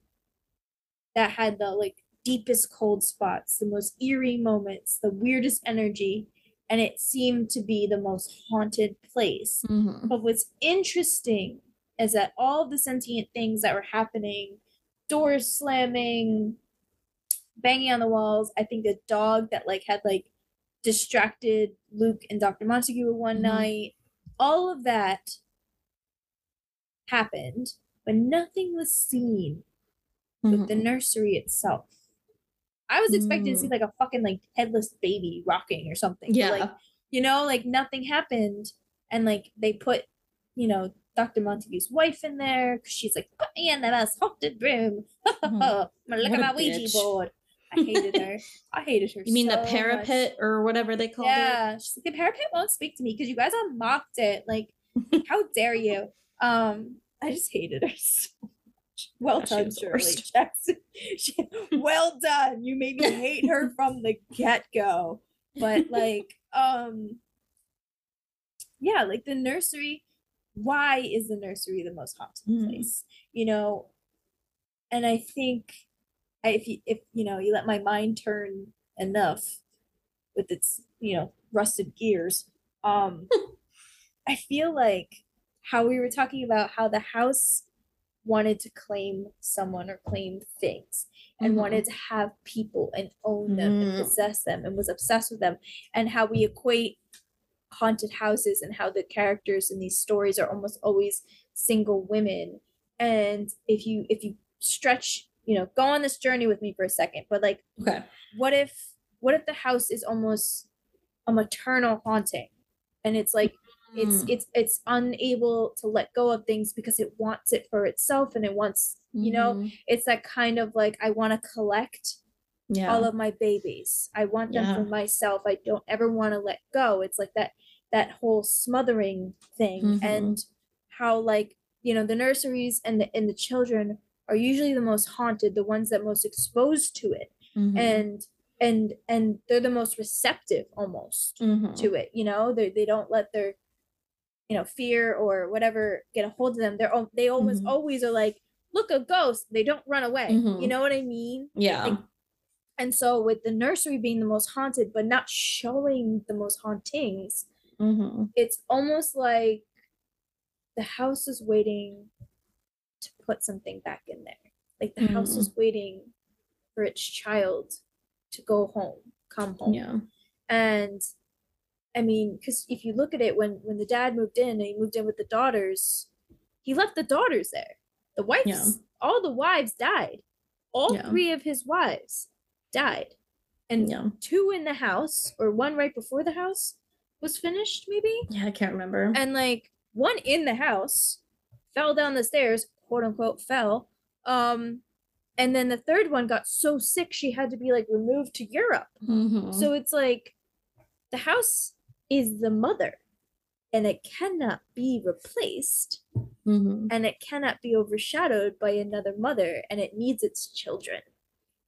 that had the like deepest cold spots, the most eerie moments, the weirdest energy, and it seemed to be the most haunted place. Mm-hmm. But what's interesting is that all the sentient things that were happening doors slamming banging on the walls i think a dog that like had like distracted luke and dr montague one mm-hmm. night all of that happened but nothing was seen mm-hmm. with the mm-hmm. nursery itself i was expecting mm. to see mm. like a fucking like headless baby rocking or something yeah but, like you know like nothing happened and like they put you know Dr. Montague's wife in there because she's like, put me in the most haunted room. Mm-hmm. I'm gonna look at my Ouija board. I hated her. I hated her. You mean so the much. parapet or whatever they called it? Yeah, she's like, the parapet won't speak to me because you guys all mocked it. Like, how dare you? Um, I just hated her so much. Well Yeah, done, Shirley. Jackson. She- well done. You made me hate her from the get go. But like, um, yeah, like the nursery. Why is the nursery the most haunted Mhm. place? You know, and I think I, if you if you know you let my mind turn enough with its you know rusted gears um i feel like how we were talking about how the house wanted to claim someone or claim things and Mhm. wanted to have people and own them and Mm. possess them and was obsessed with them and how we equate haunted houses and how the characters in these stories are almost always single women and if you if you stretch you know go on this journey with me for a second but like Okay. what if what if the house is almost a maternal haunting and it's like it's Mm. it's it's unable to let go of things because it wants it for itself and it wants you know Mhm. it's that kind of like i want to collect yeah. all of my babies i want them for myself i don't ever want to let go it's like that that whole smothering thing Mhm. and how like you know the nurseries and the and the children are usually the most haunted the ones that most exposed to it Mhm. and and and they're the most receptive almost Mhm. to it you know they, they don't let their you know fear or whatever get a hold of them they're they almost Mhm. always are like look a ghost they don't run away you Mhm. know what i mean yeah. like, and so with the nursery being the most haunted but not showing the most hauntings Mhm. it's almost like the house is waiting to put something back in there like the house Mm. is waiting for its child to go home come home Yeah. and i mean because if you look at it when when the dad moved in and he moved in with the daughters he left the daughters there the wives all the wives died all Yeah. three of his wives died and Yeah. two in the house or one right before the house was finished maybe Yeah. I can't remember. and like one in the house fell down the stairs quote unquote fell um and then the third one got so sick she had to be like removed to europe Mhm. so it's like the house is the mother and it cannot be replaced Mhm. and it cannot be overshadowed by another mother and it needs its children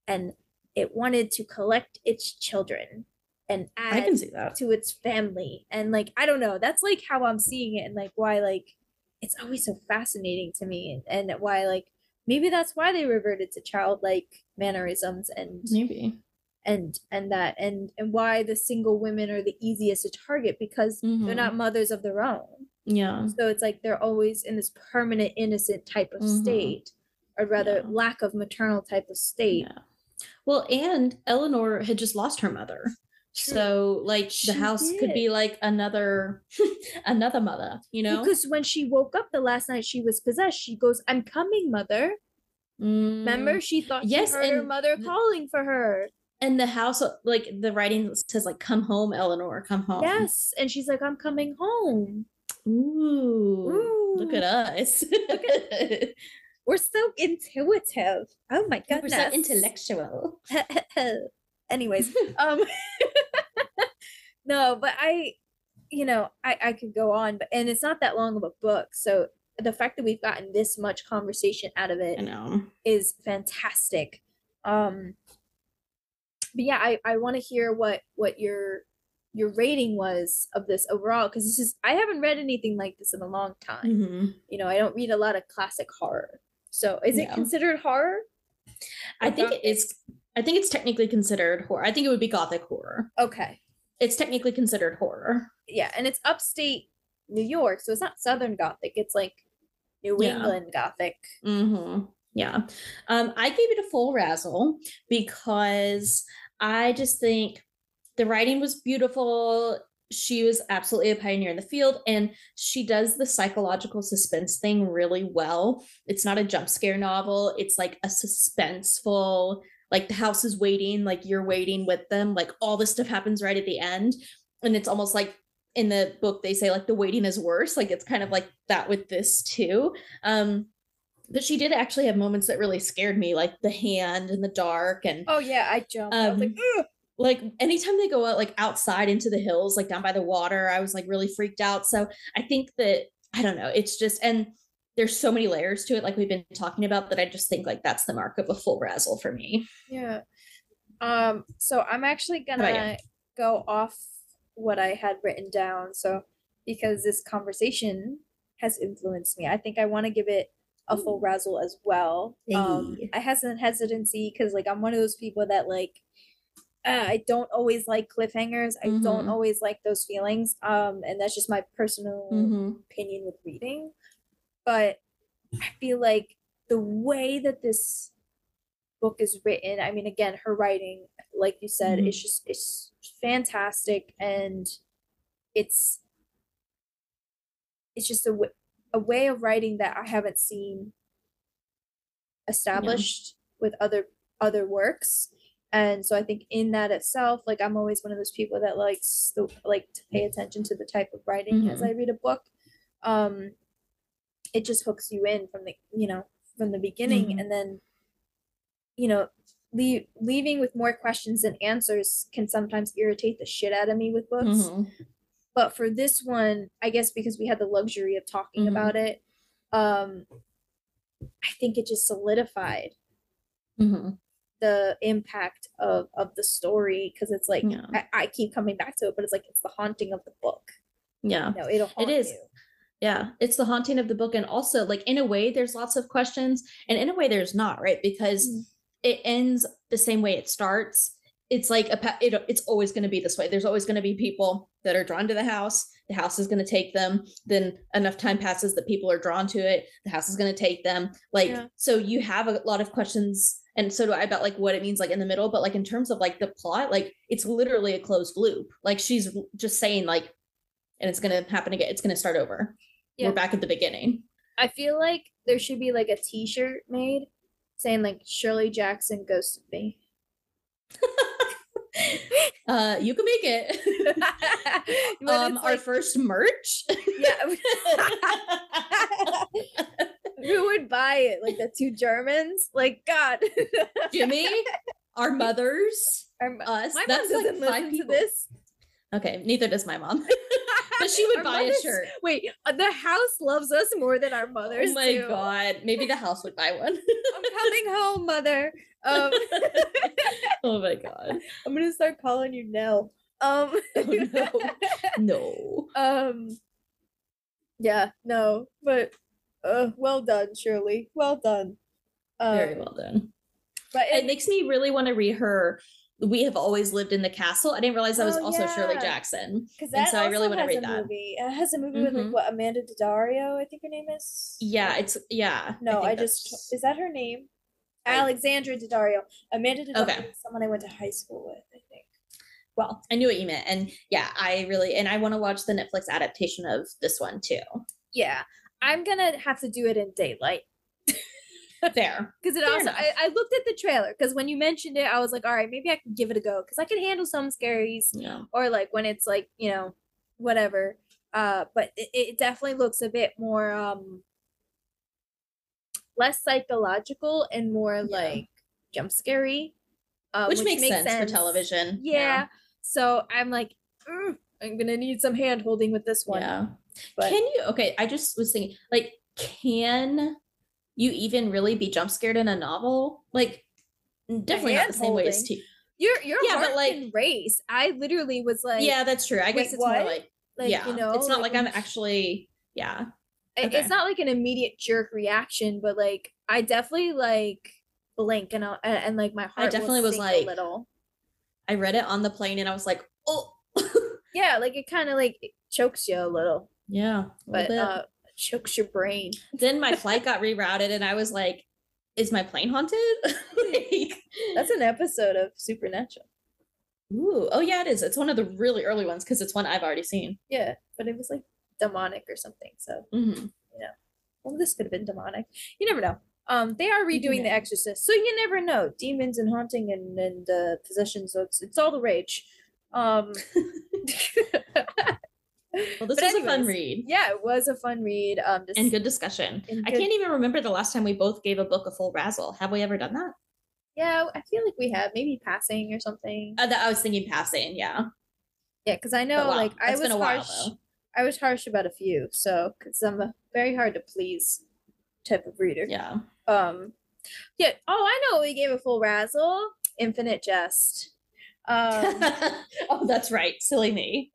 and it wanted to collect its children and I add can see that. to its family and like i don't know that's like how i'm seeing it and like why like it's always so fascinating to me and, and why like maybe that's why they reverted to childlike mannerisms and Maybe. and and that and and why the single women are the easiest to target because they're Mhm. not mothers of their own Yeah. so it's like they're always in this permanent innocent type of Mhm. state or rather Yeah. lack of maternal type of state Yeah. Well, and Eleanor had just lost her mother. True. So like the She house could be like another another mother, you know? because when she woke up the last night she was possessed she goes i'm coming mother remember Mm, she thought yes, she heard her and mother the- calling for her And the house like the writing says like come home, Eleanor, come home. yes and she's like i'm coming home Ooh. Look at us. we're so intuitive oh my God, We're so intellectual. anyways um no but i you know i i could go on but and it's not that long of a book so the fact that we've gotten this much conversation out of it I know. is fantastic um but yeah i i want to hear what what your your rating was of this overall because this is i haven't read anything like this in a long time Mhm. you know i don't read a lot of classic horror so is it Yeah. considered horror I Or think it is I think it's technically considered horror. I think it would be gothic horror. okay It's technically considered horror. yeah and it's upstate new york so it's not southern gothic it's like new Yeah. england gothic Mm-hmm. Yeah. Um, I gave it a full razzle because I just think the writing was beautiful. She was absolutely a pioneer in the field, and she does the psychological suspense thing really well. It's not a jump scare novel, it's like a suspenseful, like the house is waiting, like you're waiting with them, like all this stuff happens right at the end. And it's almost like in the book, they say like the waiting is worse. Like it's kind of like that with this too. Um, but she did actually have moments that really scared me, like the hand in the dark and Oh yeah, I jumped. I was like, Um, "Ugh." Like anytime they go out like outside into the hills like down by the water i was like really freaked out so i think that i don't know it's just and there's so many layers to it like we've been talking about that i just think like that's the mark of a full razzle for me Yeah. Um, so I'm actually gonna go off what I had written down. So because this conversation has influenced me, I think I want to give it a full razzle as well. Um, I have some hesitancy because like I'm one of those people that like uh, I don't always like cliffhangers. I don't Mhm. always like those feelings. Um, and that's just my personal mm-hmm. opinion with reading, but I feel like the way that this book is written, I mean, again, her writing, like you said, Mhm. it's just it's fantastic, and it's it's just a w- a way of writing that I haven't seen established with other other works. And so I think in that itself, like I'm always one of those people that likes the like to pay attention to the type of writing as Mhm. I read a book. Um it just hooks you in from the you know from the beginning Mhm. and then you know leave, leaving with more questions than answers can sometimes irritate the shit out of me with books Mm-hmm. but for this one i guess because we had the luxury of talking Mhm. about it um i think it just solidified Mm-hmm. The impact of of the story because it's like Yeah. I, I keep coming back to it but it's like it's the haunting of the book yeah you know it'll haunt is. you Yeah, it's the haunting of the book. And also, like, in a way, there's lots of questions, and in a way, there's not, right? Because Mm. it ends the same way it starts. It's like a it, it's always going to be this way. There's always going to be people that are drawn to the house. The house is going to take them. Then enough time passes that people are drawn to it. The house is going to take them. Like Yeah. so, you have a lot of questions, and so do I about like what it means, like in the middle. But like in terms of like the plot, like it's literally a closed loop. Like she's just saying like, and it's going to happen again. It's going to start over. Yeah. We're back at the beginning. i feel like there should be like a t-shirt made saying like shirley jackson ghosted me Uh, you can make it. Um, it's our first merch. yeah who would buy it like the two germans like god Jimmy, our mothers, Our us. my mom That's like doesn't five listen to this Okay, neither does my mom. but she would Our buy a shirt. wait uh, the house loves us more than our mothers Oh my do. god. Maybe the house would buy one. i'm coming home mother um oh my god. i'm gonna start calling you nell um Oh no. No. um yeah no but uh well done shirley well done um, Very well done. but It makes me really want to read her. We have always lived in the castle. I didn't realize that was Oh, also Shirley. Jackson. because and that so I really wanna has read a that. movie it has a movie with like Mhm. what amanda daddario i think her name is Yeah, it's yeah. no i, think just is that her name I- alexandra daddario amanda daddario Okay. is someone i went to high school with i think well, I knew what you meant. And yeah, I really and I want to watch the Netflix adaptation of this one too. yeah i'm gonna have to do it in daylight There. because it Fair also. I, I looked at the trailer because when you mentioned it i was like all right maybe i can give it a go because i can handle some scaries Yeah. or like when it's like you know whatever uh but it, it definitely looks a bit more um less psychological and more Yeah. like jump scary uh, which, makes, sense, for television. yeah, so i'm like "Mm, i'm gonna need some hand holding with this one Yeah. but Can you okay, I just was thinking like can you even really be jump scared in a novel? Like definitely not the same way as. T. your your Yeah, but, like- race i literally was like yeah, that's true. I guess it's more like, like yeah. you know it's not like I'm actually yeah. Okay. it's not like an immediate jerk reaction, but like I definitely like blink and I'll, and, and like my heart. will definitely was like- a little. I read it on the plane and I was like, oh Yeah, like it kind of like chokes you a little, yeah. a little but bit. uh, chokes your brain. then my flight got rerouted and I was like, is my plane haunted? like, That's an episode of Supernatural. ooh, oh yeah, it is. It's one of the really early ones because it's one I've already seen. Yeah, but it was like demonic or something. So hmm well, this could have been demonic. You never know. Um, they are You redoing The Exorcist, so you never know. Demons and haunting and and uh, possession. So it's it's all the rage. Um, Well, this But was a fun read Yeah, it was a fun read. Um, just, and good discussion. and I can't even remember the last time we both gave a book a full razzle. Have we ever done that? Yeah, I feel like we have maybe passing or something. Uh, that I was thinking passing. Yeah. yeah, because I know wow, like I was a while, harsh. I was harsh about a few, so because I'm a very hard to please type of reader. Yeah. Um, yeah. Oh, I know. We gave a full razzle. Infinite Jest. Um, oh, that's right. Silly me.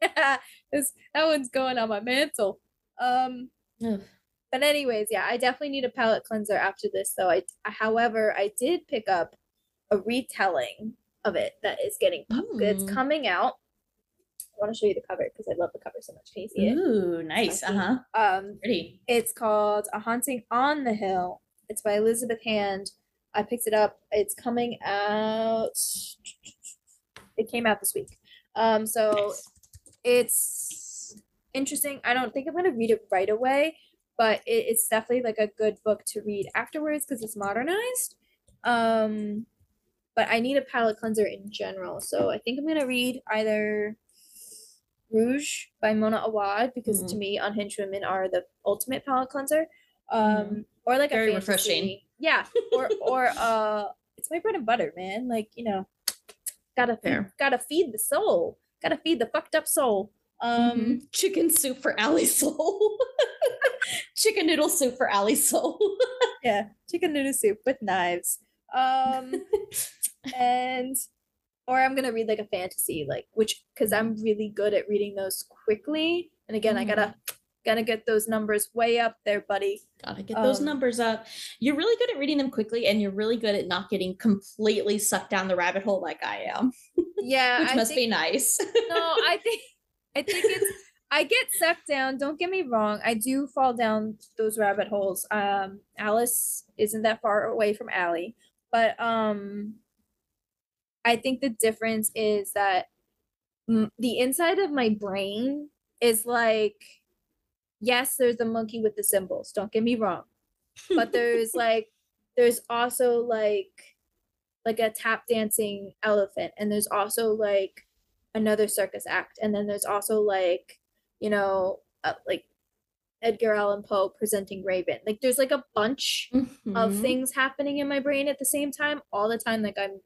this, that one's going on my mantle. Um, Ugh. but anyways, yeah, I definitely need a palate cleanser after this. Though I, however, I did pick up a retelling of it that is getting It's Mm. coming out. I want to show you the cover because I love the cover so much. Can you see it? Ooh, nice. Uh huh. Um, Pretty. it's called A Haunting on the Hill. It's by Elizabeth Hand. I picked it up. It's coming out. It came out this week. Um, so Nice. it's interesting. I don't think I'm gonna read it right away, but it, it's definitely like a good book to read afterwards because it's modernized. Um, but I need a palate cleanser in general, so I think I'm gonna read either Rouge by Mona Awad because to Mhm. me, Unhinged Women are the ultimate palate cleanser. Um, or like Mm-hmm. Very a refreshing. Yeah, or or uh, it's my bread and butter, man. Like you know, gotta feed, Fair. gotta feed the soul. Gotta feed the fucked up soul. Um, Mhm. chicken soup for Allie Soul. chicken noodle soup for Allie Soul. yeah, chicken noodle soup with knives. Um, and or I'm gonna read like a fantasy, like which because I'm really good at reading those quickly. And again, I gotta gotta get those numbers way up there, buddy. Gotta get those Um, numbers up. You're really good at reading them quickly, and you're really good at not getting completely sucked down the rabbit hole like I am, Yeah, which I must think, be nice. no, I think I think it's I get sucked down. Don't get me wrong. I do fall down those rabbit holes. Um, Alice isn't that far away from Allie, but um, I think the difference is that the inside of my brain is like, yes, there's the monkey with the cymbals. Don't get me wrong, but there's like, there's also like, like a tap dancing elephant, and there's also like another circus act and then there's also like you know uh, like edgar allan poe presenting raven like there's like a bunch of Mhm. things happening in my brain at the same time all the time like i'm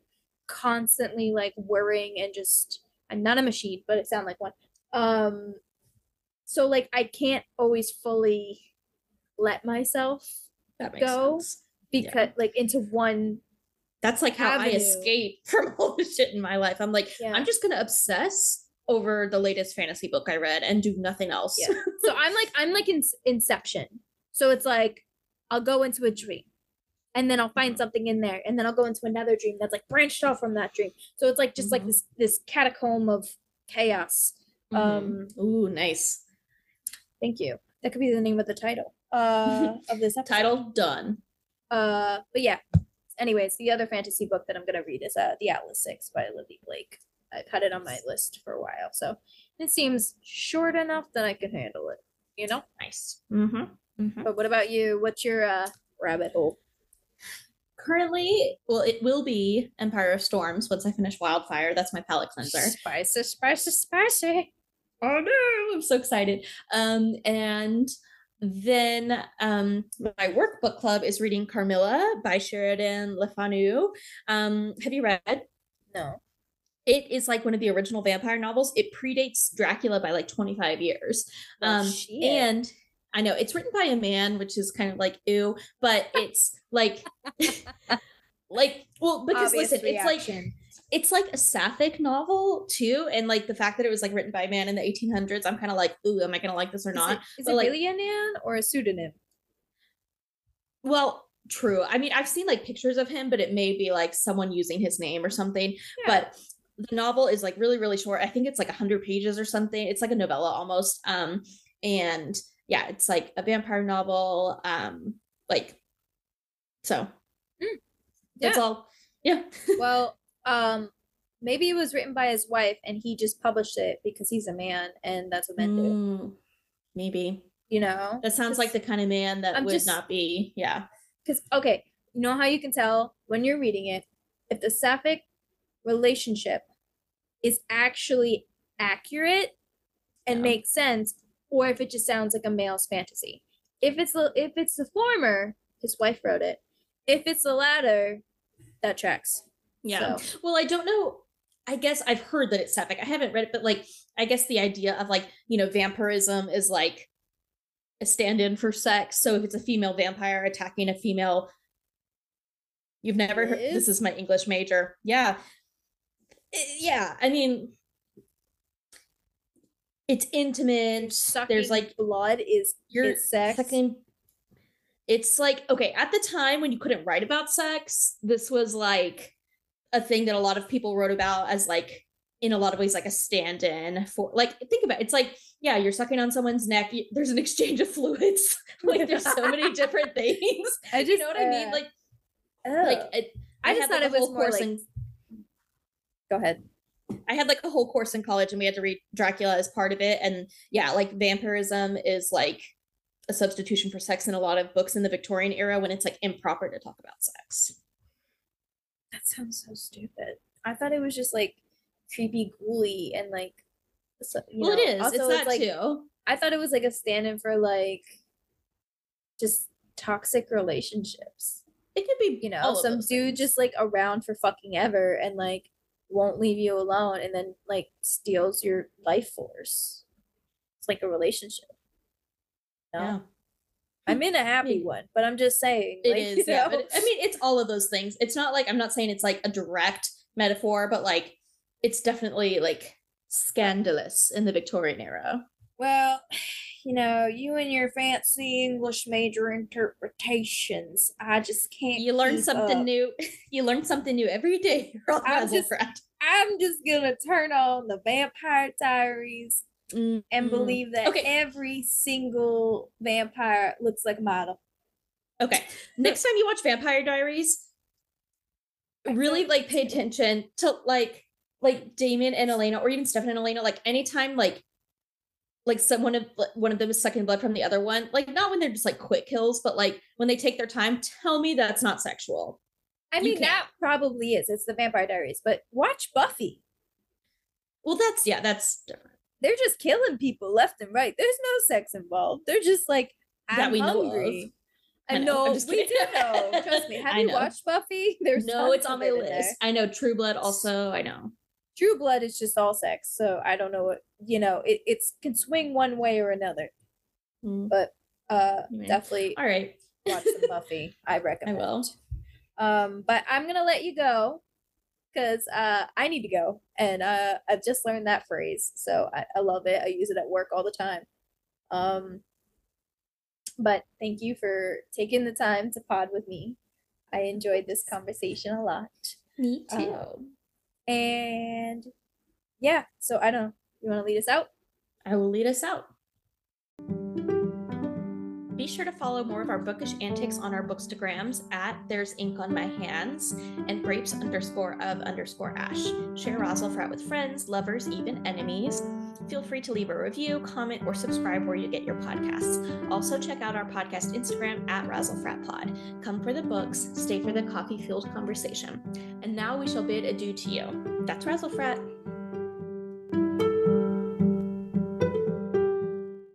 constantly like worrying and just i'm not a machine but it sounds like one um so like i can't always fully let myself That go sense. because like into one That's like how I escape from all the shit in my life. I'm like, Yeah. I'm just gonna obsess over the latest fantasy book I read and do nothing else. Yeah. so i'm like i'm like in inception so it's like i'll go into a dream and then i'll find something in there and then i'll go into another dream that's like branched off from that dream so it's like just like Mhm. this this catacomb of chaos Mhm. um Ooh, nice. Thank you that could be the name of the title uh of this episode. Title done. uh but yeah anyways the other fantasy book that i'm gonna read is uh the atlas six by Olivie blake i've had it on my list for a while so it seems short enough that i can handle it you know Nice. Mm-hmm. But what about you? What's your uh rabbit hole? Currently, well, it will be Empire of Storms once I finish Wildfire. That's my palate cleanser. Spicy, spicy, spicy. Oh no, I'm so excited. Um, and then um my workbook club is reading Carmilla by Sheridan Le Fanu. Um, have you read? No. It is like one of the original vampire novels. It predates Dracula by like 25 years. Well, Um, Oh, shit. and I know it's written by a man, which is kind of like ew, but it's like like well because Obvious listen, it's like reaction. It's like a sapphic novel too, and like the fact that it was like written by a man in the 1800s, I'm kind of like, ooh, am I gonna like this or Is not? it, is but, it like- really a nan or a pseudonym? Well, true. I mean, I've seen like pictures of him, but it may be like someone using his name or something. But the novel is like really, really short. I think it's like 100 pages or something. It's like a novella almost. Um, and yeah, it's like a vampire novel. Um, like, so that's Yeah. all. Yeah. well, um, maybe it was written by his wife and he just published it because he's a man and that's what men do. Mm, maybe You know? that sounds like the kind of man that I'm would just- not be. Yeah. Because okay, you know how you can tell when you're reading it if the sapphic relationship is actually accurate and Yeah. makes sense, or if it just sounds like a male's fantasy. If it's the if it's the former, his wife wrote it. If it's the latter, that tracks. Yeah. So, Well, I don't know. I guess I've heard that it's sapphic. I haven't read it, but like, I guess the idea of like, you know, vampirism is like a stand in for sex. So if it's a female vampire attacking a female, you've never heard this is my English major. Yeah. Eh, Yeah. I mean, it's intimate. There's like, blood is you're sex. sucking. It's like, okay, at the time when you couldn't write about sex, this was like a thing that a lot of people wrote about as like in a lot of ways like a stand-in for like think about it. it's like yeah you're sucking on someone's neck there's an exchange of fluids like there's so many different things I just you know what i mean uh, like oh. like it, I just thought like, it was more like. in Go ahead. I had like a whole course in college and we had to read Dracula as part of it. And yeah, like vampirism is like a substitution for sex in a lot of books in the Victorian era when it's like improper to talk about sex. That sounds so stupid. I thought it was just like creepy, ghouly, and like. So, you well, know, it is. Also, it's that like too. I thought it was like a stand-in for like just toxic relationships. It could be, You know, some dude just like around for fucking ever and like won't leave you alone and then like steals your life force. It's like a relationship. No, yeah, I'm in a happy one, but I'm just saying. it like, is. Yeah, know? but I mean, it's all of those things. It's not like I'm not saying it's like a direct metaphor, but like it's definitely like scandalous in the Victorian era. Well, you know, you and your fancy English major interpretations, I just can't. You learn something up. new. You learn something new every day. I'm just- I'm just gonna turn on the Vampire Diaries and Mm. believe that Okay. every single vampire looks like a model. Okay. Next time you watch Vampire Diaries, really like pay attention to like like Damien and Elena, or even Stefan and Elena. Like anytime like like someone of one of them is sucking blood from the other one, like not when they're just like quick kills, but like when they take their time, tell me that's not sexual. I mean, that probably is. It's the Vampire Diaries, but watch Buffy. Well, that's yeah, that's different. They're just killing people left and right. There's no sex involved. They're just like, I'm That we know of. hungry. I I know, I'm know, we do know. Trust me. Have I you know. watched Buffy? There's no, it's on my in there. list. I know True Blood also. I know. True Blood is just all sex, so I don't know what you know. It it's can swing one way or another, Mm. but uh, definitely All right. watch some Buffy. I recommend. I will. Um, but I'm gonna let you go because uh, I need to go, and uh, I've just learned that phrase, so I, I love it. I use it at work all the time. Um, but thank you for taking the time to pod with me. I enjoyed this conversation a lot. Me too. And yeah, so I don't know. You want to lead us out? I will lead us out. Be sure to follow more of our bookish antics on our bookstagrams at There's Ink on My Hands and grapes underscore of underscore ash. Share Razzlefrat with friends, lovers, even enemies. Feel free to leave a review, comment, or subscribe where you get your podcasts. Also, check out our podcast Instagram at Razzlefrat Pod. Come for the books, stay for the coffee filled conversation. And now we shall bid adieu to you. That's Razzlefrat.